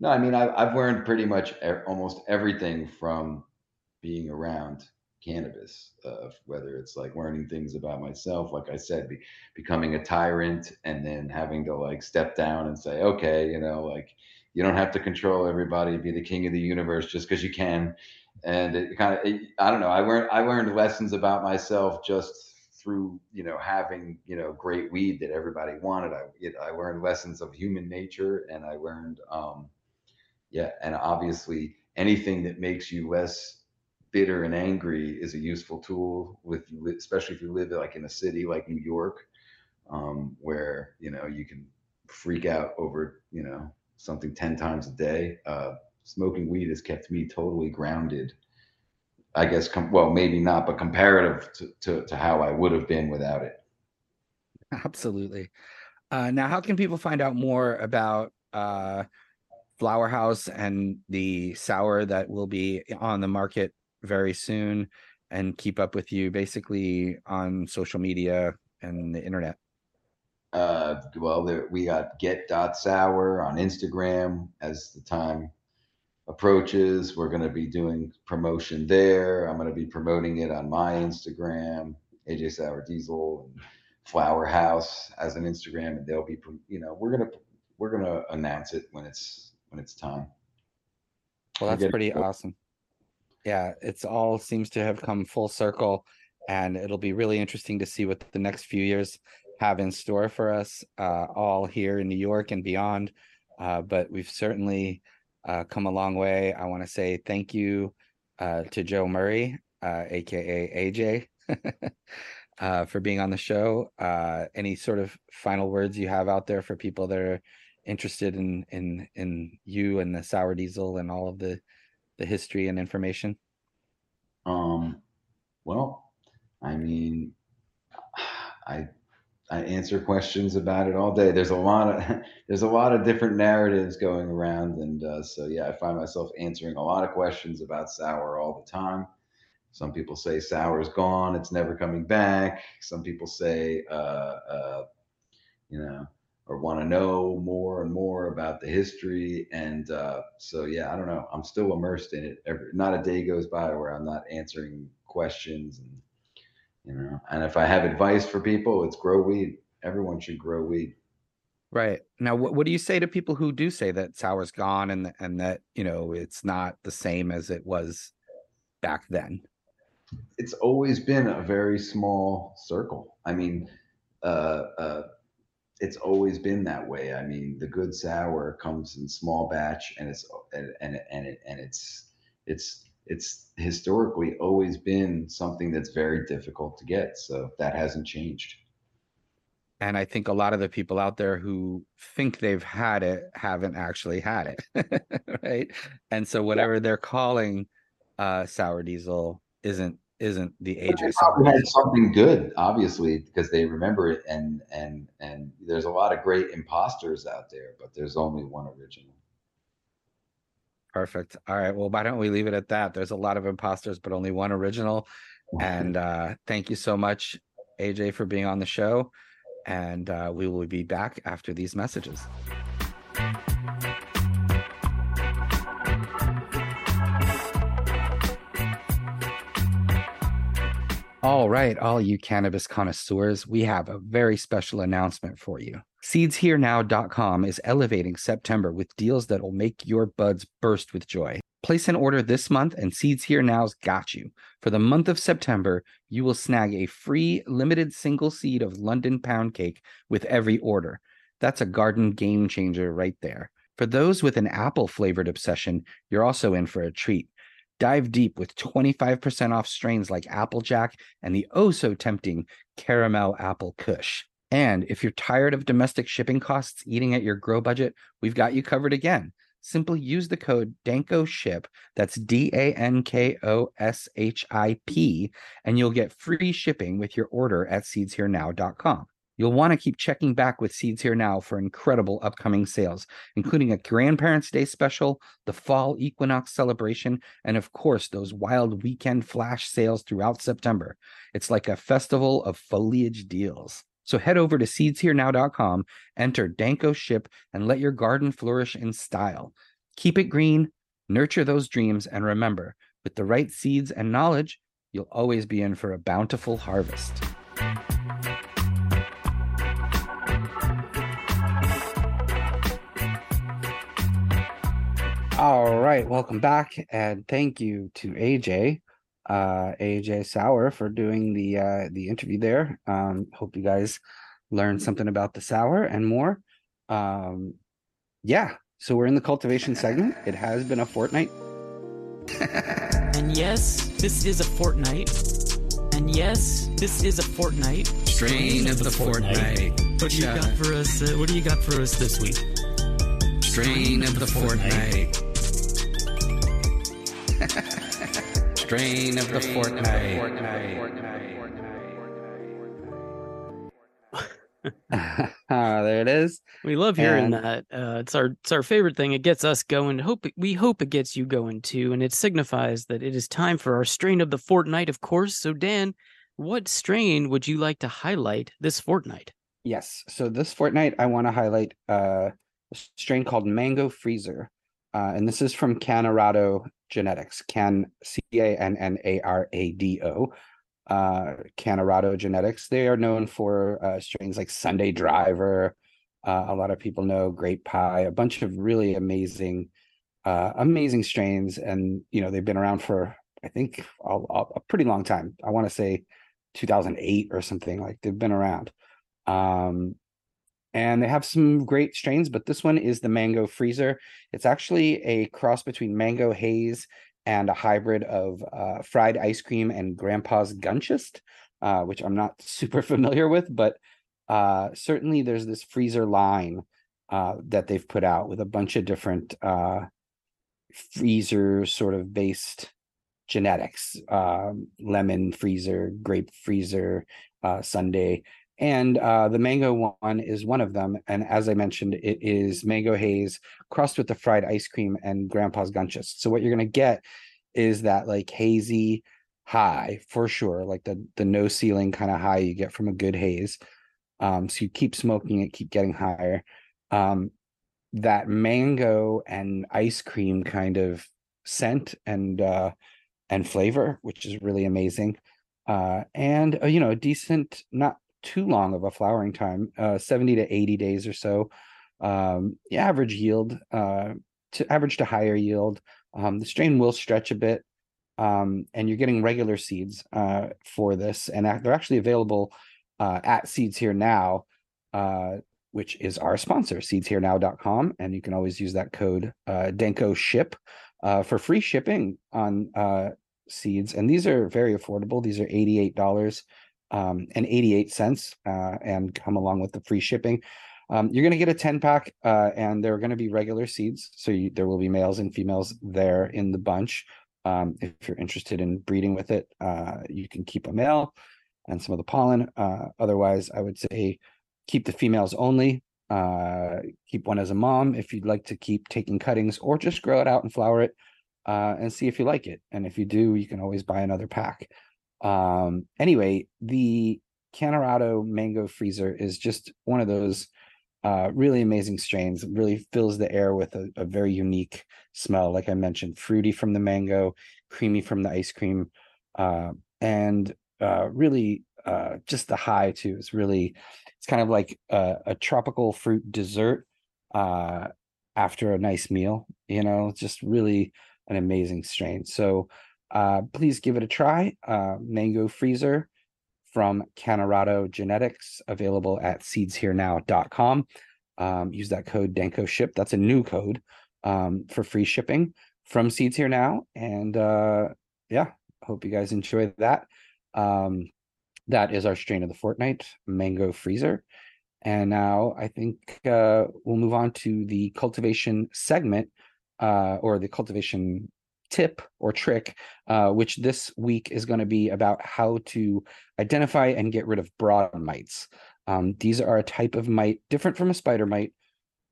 no, I mean, I, I've learned pretty much almost everything from being around cannabis, uh, whether it's like learning things about myself, like I said, be, becoming a tyrant, and then having to like step down and say, okay, you know, like you don't have to control everybody, be the king of the universe just because you can. And it kind of, I don't know, I learned I learned lessons about myself just through you know having you know great weed that everybody wanted. I I learned lessons of human nature, and I learned. um yeah and obviously anything that makes you less bitter and angry is a useful tool with especially if you live like in a city like new york um, where you know you can freak out over you know something 10 times a day. Uh, smoking weed has kept me totally grounded. I guess com- well maybe not but comparative to, to, to how i would have been without it. Absolutely. Uh, now how can people find out more about uh, Flower House and the sour that will be on the market very soon and keep up with you basically on social media and the internet? Uh, well, there, we got get dot sour on Instagram as the time approaches. We're going to be doing promotion there. I'm going to be promoting it on my Instagram, AJ Sour Diesel and Flower House as an Instagram, and they'll be, you know, we're gonna we're gonna announce it when it's when it's time. Well, that's pretty awesome. Yeah, it's all seems to have come full circle, and it'll be really interesting to see what the next few years have in store for us, uh, all here in New York and beyond. Uh, but we've certainly uh, come a long way. I want to say thank you uh, to Joe Murray, aka uh, AJ, uh, for being on the show. any sort of final words you have out there for people that are interested in in in you and the sour diesel and all of the the history and information? Um, well, I mean, I I answer questions about it all day. There's a lot of there's a lot of different narratives going around, and uh, so yeah, I find myself answering a lot of questions about sour all the time. Some people say sour is gone; it's never coming back. Some people say, uh, uh, you know, or want to know more and more about the history. And uh, so yeah, I don't know. I'm still immersed in it. Every, not a day goes by where I'm not answering questions and you know and if i have advice for people it's grow weed everyone should grow weed right now what, what do you say to people who do say that sour's gone and and that you know it's not the same as it was back then it's always been a very small circle i mean uh, uh, it's always been that way i mean the good sour comes in small batch and it's and and, and it and it's it's it's historically always been something that's very difficult to get. So that hasn't changed. And I think a lot of the people out there who think they've had it haven't actually had it. right. And so whatever yeah. they're calling uh, sour diesel isn't isn't the age probably had something good obviously because they remember it and and and there's a lot of great imposters out there but there's only one original Perfect. All right. Well, why don't we leave it at that? There's a lot of imposters, but only one original. And uh, thank you so much, AJ, for being on the show. And uh, we will be back after these messages. All right, all you cannabis connoisseurs, we have a very special announcement for you. SeedsHereNow.com is elevating September with deals that will make your buds burst with joy. Place an order this month, and Seeds Here Now's got you. For the month of September, you will snag a free limited single seed of London pound cake with every order. That's a garden game changer right there. For those with an apple flavored obsession, you're also in for a treat. Dive deep with 25% off strains like Applejack and the oh so tempting Caramel Apple Kush. And if you're tired of domestic shipping costs eating at your grow budget, we've got you covered again. Simply use the code DANKO SHIP, that's D A N K O S H I P, and you'll get free shipping with your order at seedsherenow.com. You'll want to keep checking back with Seeds Here Now for incredible upcoming sales, including a Grandparents' Day special, the Fall Equinox celebration, and of course, those wild weekend flash sales throughout September. It's like a festival of foliage deals. So head over to seedsherenow.com, enter Danko Ship, and let your garden flourish in style. Keep it green, nurture those dreams, and remember, with the right seeds and knowledge, you'll always be in for a bountiful harvest. All right, welcome back, and thank you to AJ, uh, AJ Sour, for doing the uh, the interview there. Um, hope you guys learned something about the sour and more. Um, yeah, so we're in the cultivation segment. It has been a fortnight. and yes, this is a fortnight. And yes, this is a fortnight. Strain of the fortnight. What do you got for us? Uh, what do you got for us this week? Strain of the fortnight. Strain of the fortnight. ah, there it is. We love hearing and... that. Uh, it's our it's our favorite thing. It gets us going. Hope we hope it gets you going too, and it signifies that it is time for our strain of the fortnight, of course. So, Dan, what strain would you like to highlight this fortnight? Yes. So this fortnight, I want to highlight uh, a strain called Mango Freezer. Uh, and this is from Cannarado Genetics, Can C A N N A R A D O, uh, Cannarado Genetics. They are known for uh, strains like Sunday Driver. Uh, a lot of people know Grape Pie, a bunch of really amazing, uh, amazing strains, and you know they've been around for I think a, a pretty long time. I want to say 2008 or something. Like they've been around. Um, and they have some great strains, but this one is the Mango Freezer. It's actually a cross between Mango Haze and a hybrid of uh, fried ice cream and Grandpa's Gunchist, uh, which I'm not super familiar with, but uh, certainly there's this freezer line uh, that they've put out with a bunch of different uh, freezer sort of based genetics um, lemon freezer, grape freezer, uh, Sunday and uh, the mango one is one of them. And as I mentioned, it is mango haze crossed with the fried ice cream and grandpa's gunchas. So what you're gonna get is that like hazy high for sure, like the the no ceiling kind of high you get from a good haze. Um, so you keep smoking it, keep getting higher. Um, that mango and ice cream kind of scent and uh, and flavor, which is really amazing. Uh, and uh, you know, a decent, not too long of a flowering time, uh, 70 to 80 days or so. Um, average yield, uh, to average to higher yield. Um, the strain will stretch a bit, um, and you're getting regular seeds uh, for this, and they're actually available uh, at Seeds Here Now, uh, which is our sponsor, seedsherenow.com, and you can always use that code uh, Danko Ship for free shipping on seeds. And these are very affordable. These are eighty-eight dollars um, and 88 cents uh, and come along with the free shipping. Um, you're going to get a 10 pack uh, and there are going to be regular seeds. So you, there will be males and females there in the bunch. Um, if you're interested in breeding with it, uh, you can keep a male and some of the pollen. Uh, otherwise, I would say keep the females only. Uh, keep one as a mom if you'd like to keep taking cuttings or just grow it out and flower it uh, and see if you like it. And if you do, you can always buy another pack. Um, anyway, the Cannarado Mango Freezer is just one of those uh, really amazing strains. It really fills the air with a, a, very unique smell, like I mentioned, fruity from the mango, creamy from the ice cream, uh, and uh, really uh, just the high too. It's really, it's kind of like a, a tropical fruit dessert uh, after a nice meal. You know, just really an amazing strain. So uh, please give it a try. Uh, Mango Freezer from Cannarado Genetics, available at seedsherenow.com. Um, use that code Danko Ship. That's a new code um, for free shipping from Seeds Here Now. And uh, yeah, hope you guys enjoy that. Um, that is our strain of the fortnight, Mango Freezer. And now I think uh, we'll move on to the cultivation segment uh, or the cultivation tip or trick, uh, which this week is going to be about how to identify and get rid of broad mites. Um, these are a type of mite different from a spider mite,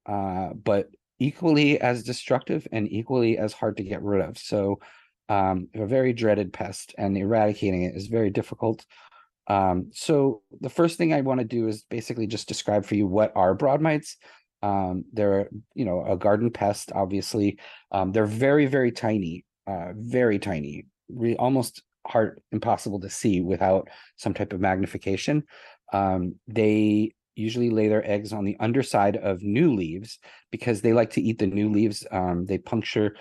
uh, but equally as destructive and equally as hard to get rid of. So, um, a very dreaded pest, and eradicating it is very difficult. Um, so, the first thing I want to do is basically just describe for you what are broad mites. Um, they're, you know, a garden pest, obviously. Um, they're very, very tiny uh, very tiny, re- almost hard, impossible to see without some type of magnification. Um, they usually lay their eggs on the underside of new leaves because they like to eat the new leaves. Um, they puncture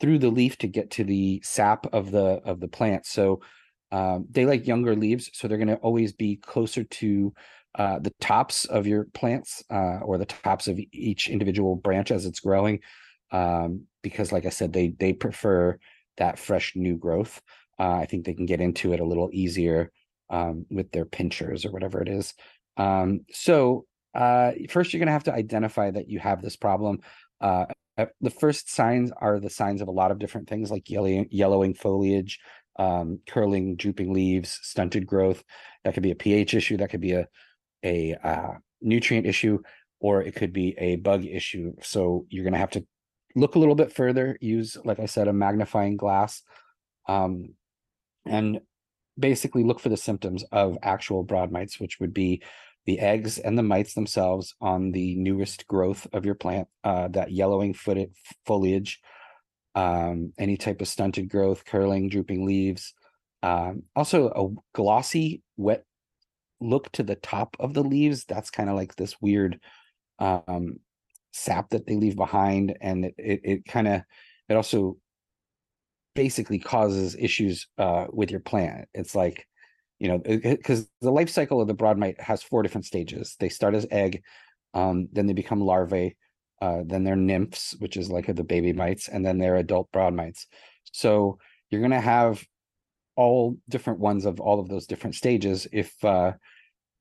through the leaf to get to the sap of the of the plant. So um, they like younger leaves, so they're going to always be closer to uh, the tops of your plants uh, or the tops of each individual branch as it's growing. Um, because, like I said, they they prefer that fresh new growth. Uh, I think they can get into it a little easier um, with their pinchers or whatever it is. Um, so uh, first, you're going to have to identify that you have this problem. Uh, uh, the first signs are the signs of a lot of different things like yellowing, yellowing foliage, um, curling, drooping leaves, stunted growth. That could be a pH issue. That could be a a uh, nutrient issue, or it could be a bug issue. So you're going to have to look a little bit further, use, like I said, a magnifying glass, um, and basically look for the symptoms of actual broad mites, which would be the eggs and the mites themselves on the newest growth of your plant, uh, that yellowing footed foliage, um, any type of stunted growth, curling, drooping leaves. Um, also, a glossy, wet look to the top of the leaves. That's kind of like this weird um, sap that they leave behind and it it, it kind of it also basically causes issues uh, with your plant. It's like you know because the life cycle of the broad mite has four different stages. They start as egg um, then they become larvae uh, then they're nymphs which is like the baby mites and then they're adult broad mites. So you're going to have all different ones of all of those different stages if uh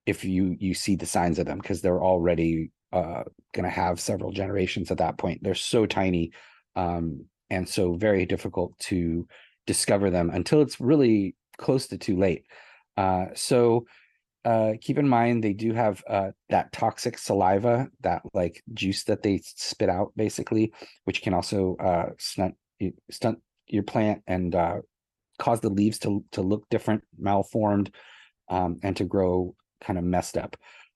if you you see the signs of them because they're already uh, going to have several generations at that point. They're so tiny um, and so very difficult to discover them until it's really close to too late. Uh, so uh, keep in mind they do have uh, that toxic saliva, that like juice that they spit out, basically, which can also uh, stunt stunt your plant and cause the leaves to to look different, malformed, um, and to grow kind of messed up.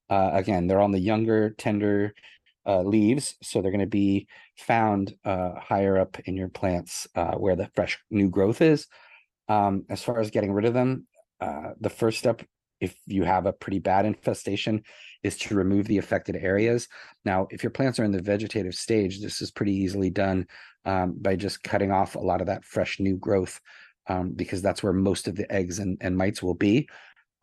Uh, again, they're on the younger, tender uh, leaves, so they're going to be found uh, higher up in your plants uh, where the fresh new growth is. Um, as far as getting rid of them, uh, the first step, if you have a pretty bad infestation, is to remove the affected areas. Now, if your plants are in the vegetative stage, this is pretty easily done um, by just cutting off a lot of that fresh new growth um, because that's where most of the eggs and, and mites will be.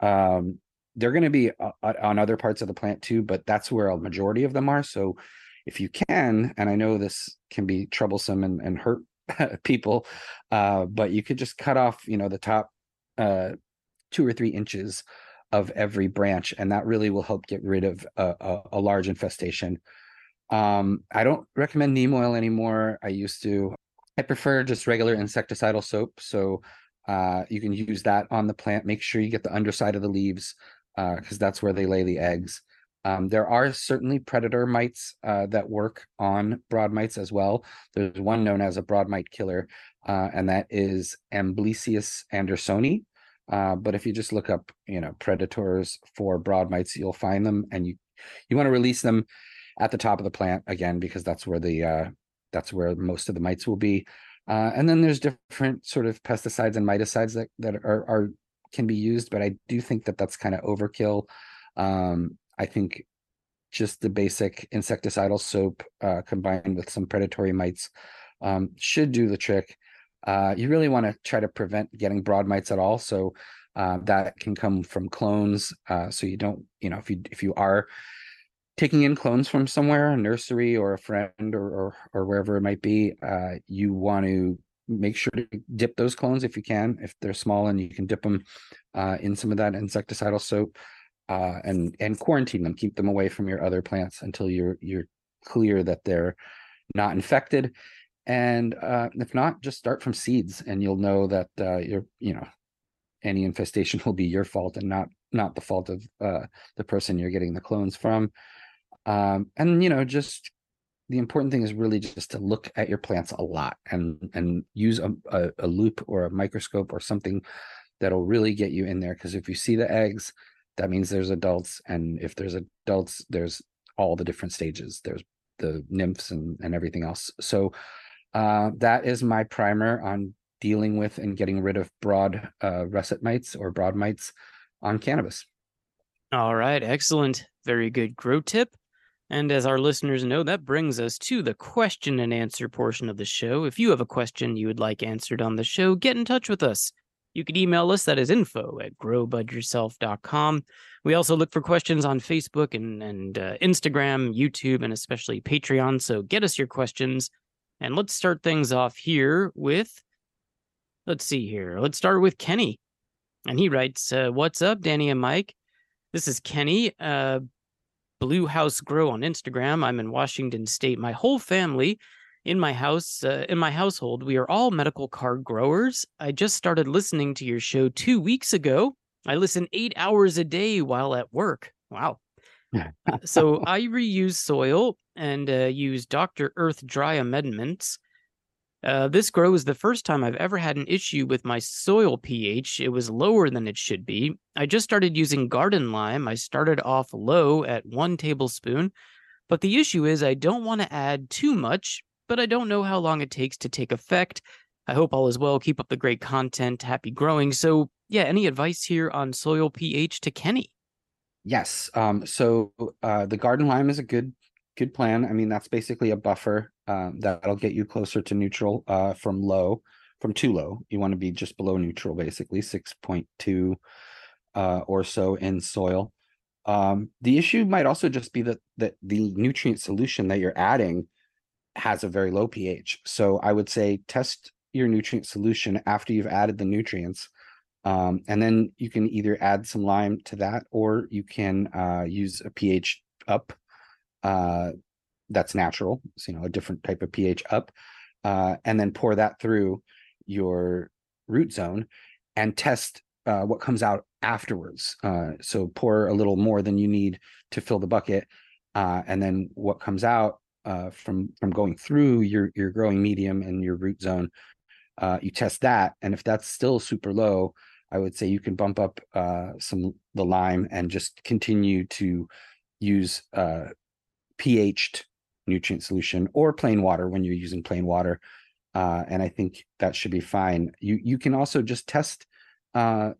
Um, they're going to be uh, uh, on other parts of the plant too, but that's where a majority of them are. So if you can, and I know this can be troublesome and, and hurt people, uh, but you could just cut off, you know, the top uh, two or three inches of every branch, and that really will help get rid of a, a, a large infestation. Um, I don't recommend neem oil anymore. I used to. I prefer just regular insecticidal soap. So uh, you can use that on the plant. Make sure you get the underside of the leaves because uh, that's where they lay the eggs. Um, there are certainly predator mites uh, that work on broad mites as well. There's one known as a broad mite killer, uh, and that is Amblyseius andersoni. Uh, but if you just look up, you know, predators for broad mites, you'll find them, and you you want to release them at the top of the plant again because that's where the uh, that's where most of the mites will be. Uh, and then there's different sort of pesticides and miticides that that are are can be used, but I do think that that's kind of overkill. Um, I think just the basic insecticidal soap uh, combined with some predatory mites um, should do the trick. Uh, you really want to try to prevent getting broad mites at all. So uh, that can come from clones. Uh, so you don't, you know, if you if you are taking in clones from somewhere, a nursery or a friend or or, or wherever it might be, uh, you want to make sure to dip those clones if you can if they're small and you can dip them uh, in some of that insecticidal soap uh, and and quarantine them. Keep them away from your other plants until you're you're clear that they're not infected. And uh, if not just start from seeds and you'll know that uh, you're you know any infestation will be your fault and not not the fault of uh, the person you're getting the clones from. Um, and you know just the important thing is really just to look at your plants a lot and and use a, a, a loupe or a microscope or something that'll really get you in there because if you see the eggs that means there's adults and if there's adults there's all the different stages. There's the nymphs and, and everything else. So uh, that is my primer on dealing with and getting rid of broad uh, russet mites or broad mites on cannabis. All right excellent. Very good. Grow tip and as our listeners know, that brings us to the question and answer portion of the show. If you have a question you would like answered on the show, get in touch with us. You can email us, that is info at growbudyourself.com. We also look for questions on Facebook and, and uh, Instagram, YouTube, and especially Patreon. So get us your questions. And let's start things off here with, let's see here. Let's start with Kenny. And he writes, uh, What's up, Danny and Mike? This is Kenny. Uh, Blue House Grow on Instagram. I'm in Washington State. My whole family in my house, uh, in my household, we are all medical card growers. I just started listening to your show two weeks ago. I listen eight hours a day while at work. Wow. so I reuse soil and uh, use Dr. Earth dry amendments uh, this grow is the first time I've ever had an issue with my soil pH. It was lower than it should be. I just started using garden lime. I started off low at one tablespoon, but the issue is I don't want to add too much, but I don't know how long it takes to take effect. I hope all is well. Keep up the great content. Happy growing. So, yeah, any advice here on soil pH to Kenny? Yes. Um, so uh, the garden lime is a good good plan. I mean, that's basically a buffer um, that'll get you closer to neutral uh, from low, from too low. You want to be just below neutral, basically 6.2 uh, or so in soil. Um, the issue might also just be that, that the nutrient solution that you're adding has a very low pH. So I would say test your nutrient solution after you've added the nutrients. Um, and then you can either add some lime to that or you can uh, use a pH up uh, that's natural, so, you know, a different type of pH up, uh, and then pour that through your root zone and test uh, what comes out afterwards. Uh, so pour a little more than you need to fill the bucket, uh, and then what comes out uh, from from going through your your growing medium and your root zone, you test that, and if that's still super low, I would say you can bump up some the lime and just continue to use uh, pHed nutrient solution or plain water when you're using plain water. Uh, and I think that should be fine. You you can also just test, uh,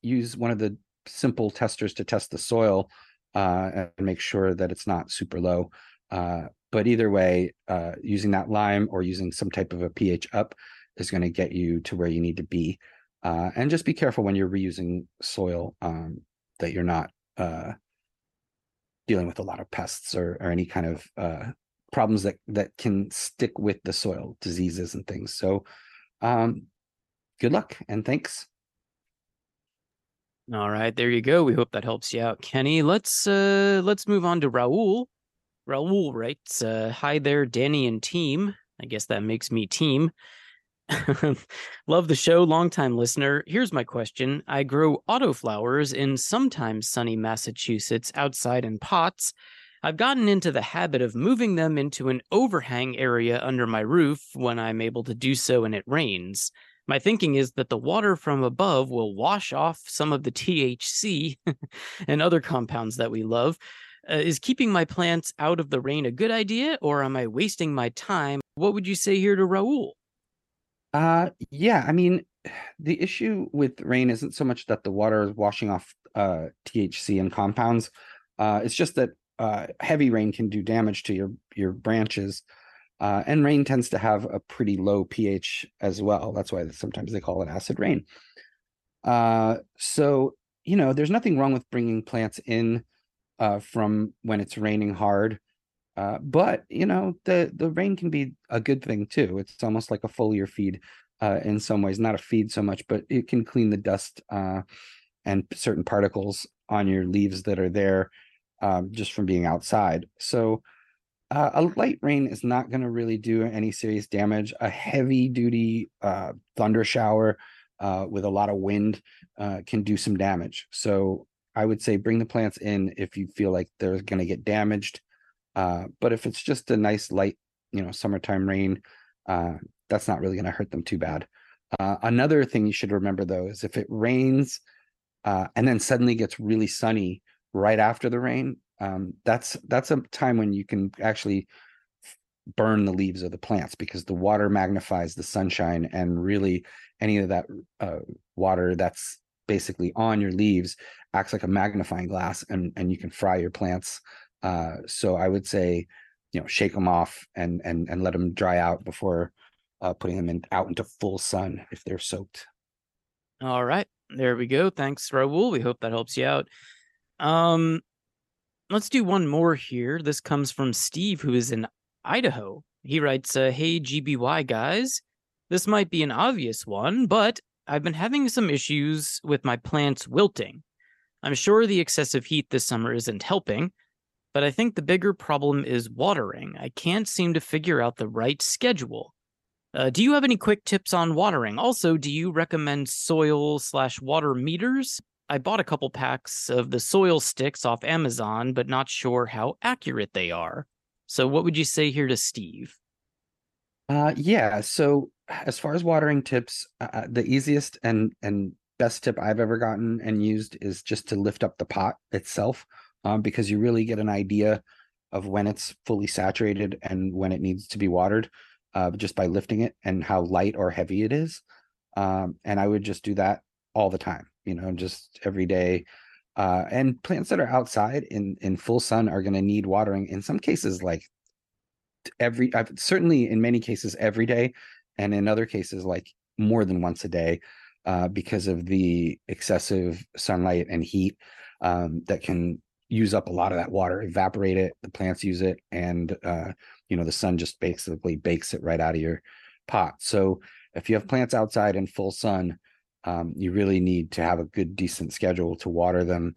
use one of the simple testers to test the soil uh, and make sure that it's not super low. Uh, but either way, uh, using that lime or using some type of a pH up is going to get you to where you need to be. Uh, and just be careful when you're reusing soil um, that you're not dealing with a lot of pests or, or any kind of uh, problems that that can stick with the soil, diseases and things. So, um, good luck and thanks. All right, there you go. We hope that helps you out, Kenny. Let's uh let's move on to Raul. Raul writes, uh, "Hi there, Danny and team. I guess that makes me team." Love the show, longtime listener. Here's my question. I grow autoflowers in sometimes sunny Massachusetts outside in pots. I've gotten into the habit of moving them into an overhang area under my roof when I'm able to do so and it rains. My thinking is that the water from above will wash off some of the THC and other compounds that we love. Uh, is keeping my plants out of the rain a good idea, or am I wasting my time? What would you say here to Raul? Uh yeah, I mean the issue with rain isn't so much that the water is washing off uh THC and compounds. Uh it's just that uh heavy rain can do damage to your your branches. Uh and rain tends to have a pretty low pH as well. That's why sometimes they call it acid rain. Uh so, you know, there's nothing wrong with bringing plants in uh from when it's raining hard uh, but you know, the the rain can be a good thing too. It's almost like a foliar feed uh, in some ways, not a feed so much, but it can clean the dust uh, and certain particles on your leaves that are there um, just from being outside. So uh, a light rain is not going to really do any serious damage. A heavy duty uh, thunder shower with a lot of wind can do some damage. So I would say bring the plants in if you feel like they're going to get damaged. Uh, but if it's just a nice light, you know, summertime rain, uh, that's not really going to hurt them too bad. Uh, another thing you should remember though is if it rains uh, and then suddenly gets really sunny right after the rain, um, that's that's a time when you can actually burn the leaves of the plants because the water magnifies the sunshine and really any of that uh, water that's basically on your leaves acts like a magnifying glass and and you can fry your plants uh, so I would say, you know, shake them off and and and let them dry out before uh, putting them in out into full sun if they're soaked. All right, there we go. Thanks, Raul. We hope that helps you out. Um, let's do one more here. This comes from Steve, who is in Idaho. He writes, uh, "Hey GBY guys, this might be an obvious one, but I've been having some issues with my plants wilting. I'm sure the excessive heat this summer isn't helping." But I think the bigger problem is watering. I can't seem to figure out the right schedule. Uh, do you have any quick tips on watering? Also, do you recommend soil slash water meters? I bought a couple packs of the soil sticks off Amazon, but not sure how accurate they are. So, what would you say here to Steve? Uh, yeah. So, as far as watering tips, uh, uh the easiest and and best tip I've ever gotten and used is just to lift up the pot itself um, because you really get an idea of when it's fully saturated and when it needs to be watered uh, just by lifting it and how light or heavy it is. Um, and I would just do that all the time, you know, just every day. Uh, and plants that are outside in in full sun are going to need watering. In some cases, like every, I've, certainly in many cases every day, and in other cases like more than once a day, uh, because of the excessive sunlight and heat um, that can use up a lot of that water, evaporate it. The plants use it, and uh, you know the sun just basically bakes it right out of your pot. So if you have plants outside in full sun, um, you really need to have a good, decent schedule to water them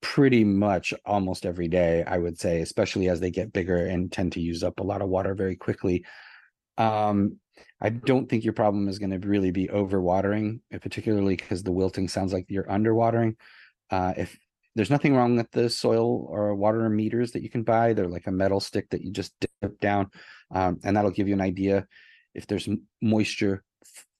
pretty much almost every day. I would say, especially as they get bigger and tend to use up a lot of water very quickly. Um, I don't think your problem is going to really be overwatering, particularly because the wilting sounds like you're underwatering. Uh, if there's nothing wrong with the soil or water meters that you can buy, they're like a metal stick that you just dip down, um, and that'll give you an idea if there's moisture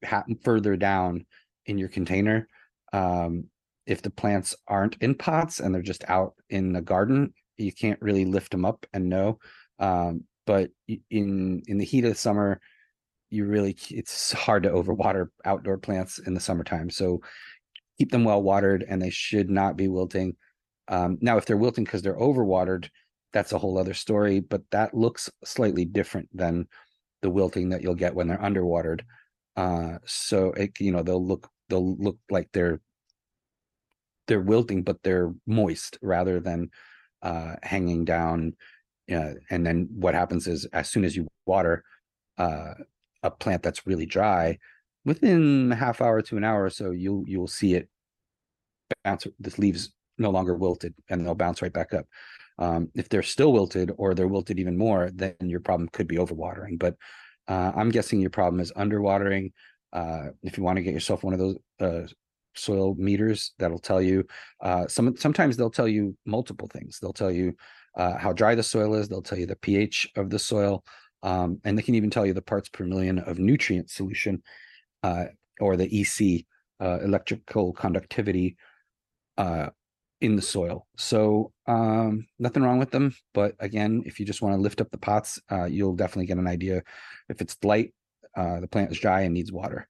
f- further down in your container. Um, if the plants aren't in pots and they're just out in the garden, you can't really lift them up and know. Um, but in in the heat of the summer, you really it's hard to overwater outdoor plants in the summertime. So keep them well watered, and they should not be wilting. Um, now, if they're wilting because they're overwatered, that's a whole other story. But that looks slightly different than the wilting that you'll get when they're underwatered. Uh, so it you know they'll look they'll look like they're they're wilting, but they're moist rather than uh, hanging down. Uh, and then what happens is, as soon as you water uh, a plant that's really dry, within a half hour to an hour or so, you'll you'll see it bounce. The leaves no longer wilted, and they'll bounce right back up. Um, if they're still wilted or they're wilted even more, then your problem could be overwatering. But uh, I'm guessing your problem is underwatering. Uh, if you want to get yourself one of those uh, soil meters that'll tell you uh, some sometimes they'll tell you multiple things they'll tell you uh, how dry the soil is they'll tell you the ph of the soil um, and they can even tell you the parts per million of nutrient solution or the ec uh, electrical conductivity uh, in the soil so um, nothing wrong with them but again if you just want to lift up the pots uh, you'll definitely get an idea if it's light the plant is dry and needs water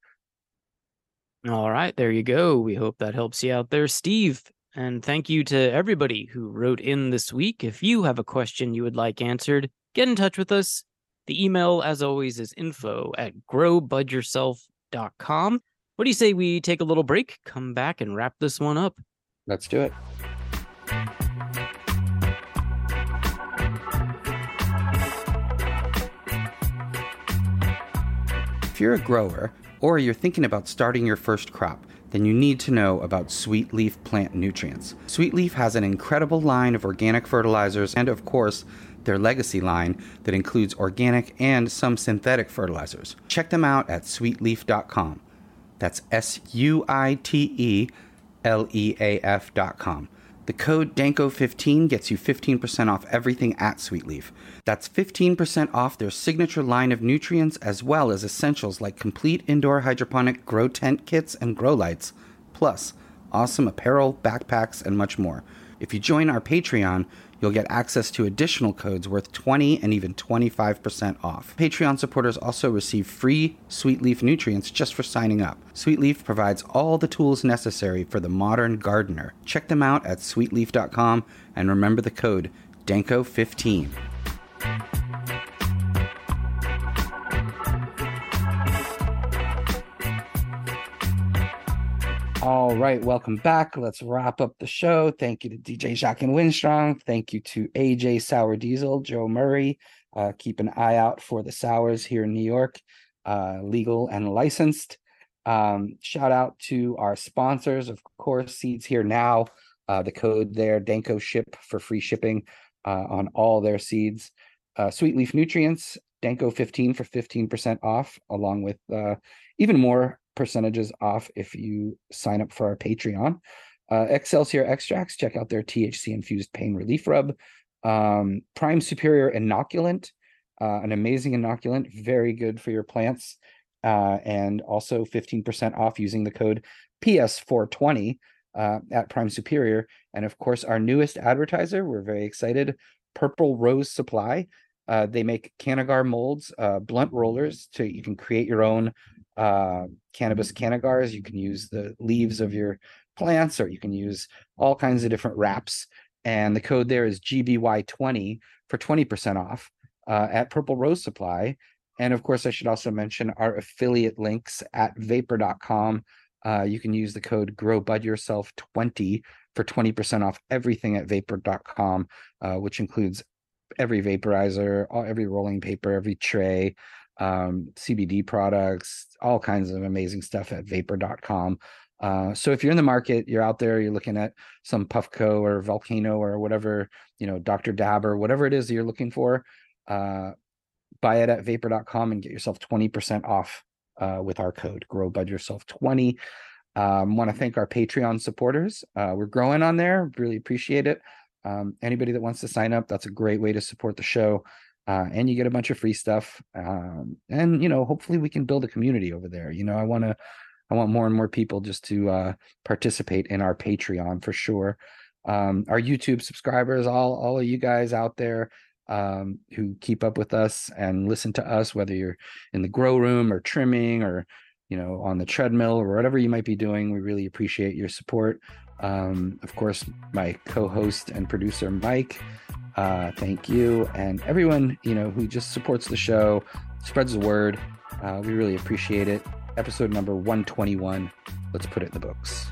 all right, there you go. We hope that helps you out there, Steve. And thank you to everybody who wrote in this week. If you have a question you would like answered, get in touch with us. The email, as always, is info at growbudyourself.com. What do you say we take a little break, come back, and wrap this one up? Let's do it. If you're a grower, or you're thinking about starting your first crop, then you need to know about Suite Leaf plant nutrients. Suite Leaf has an incredible line of organic fertilizers and, of course, their legacy line that includes organic and some synthetic fertilizers. Check them out at suiteleaf.com. That's S U I T E L E A F.com. The code DANKO15 gets you 15% off everything at Suiteleaf. That's 15% off their signature line of nutrients as well as essentials like complete indoor hydroponic grow tent kits and grow lights, plus awesome apparel, backpacks, and much more. If you join our Patreon, you'll get access to additional codes worth 20 and even 25% off. Patreon supporters also receive free Suite Leaf nutrients just for signing up. Suite Leaf provides all the tools necessary for the modern gardener. Check them out at suiteleaf.com and remember the code DANKO15. All right, welcome back. Let's wrap up the show. Thank you to DJ Jacques and Winstrong. Thank you to AJ Sour Diesel, Joe Murray. Uh, keep an eye out for the sours here in New York, uh, legal and licensed. Um, shout out to our sponsors, of course, Seeds Here Now. Uh, the code there, Danko Ship for free shipping uh, on all their seeds. Uh, Suite Leaf Nutrients, Danko 15 for 15% off, along with uh, even more percentages off if you sign up for our Patreon. Uh, Excelsior Extracts, check out their THC infused pain relief rub. Um, Prime Superior Inoculant, uh, an amazing inoculant, very good for your plants. Uh, and also 15% off using the code PS420 uh, at Prime Superior. And of course, our newest advertiser, we're very excited Purple Rose Supply. Uh, they make Cannagar molds, uh, blunt rollers so you can create your own uh, cannabis cannagars. You can use the leaves of your plants, or you can use all kinds of different wraps. And the code there is GBY20 for 20% off uh, at Purple Rose Supply. And of course, I should also mention our affiliate links at vapor.com. Uh, you can use the code growbudyourself20 for 20% off everything at vapor.com, uh, which includes every vaporizer, all, every rolling paper, every tray, um, CBD products, all kinds of amazing stuff at vapor.com. Uh, so if you're in the market, you're out there, you're looking at some Puffco or Volcano or whatever, you know, Dr. Dab or whatever it is that you're looking for, uh, buy it at vapor.com and get yourself 20% off uh, with our code grow bud yourself 20 um, want to thank our patreon supporters uh, we're growing on there really appreciate it um, anybody that wants to sign up that's a great way to support the show uh, and you get a bunch of free stuff um, and you know hopefully we can build a community over there you know i want to i want more and more people just to uh, participate in our patreon for sure um, our youtube subscribers all all of you guys out there um, who keep up with us and listen to us, whether you're in the grow room or trimming or you know on the treadmill or whatever you might be doing. We really appreciate your support. Um, of course, my co-host and producer Mike, uh, thank you, and everyone you know who just supports the show, spreads the word. Uh, we really appreciate it. Episode number 121. Let's put it in the books.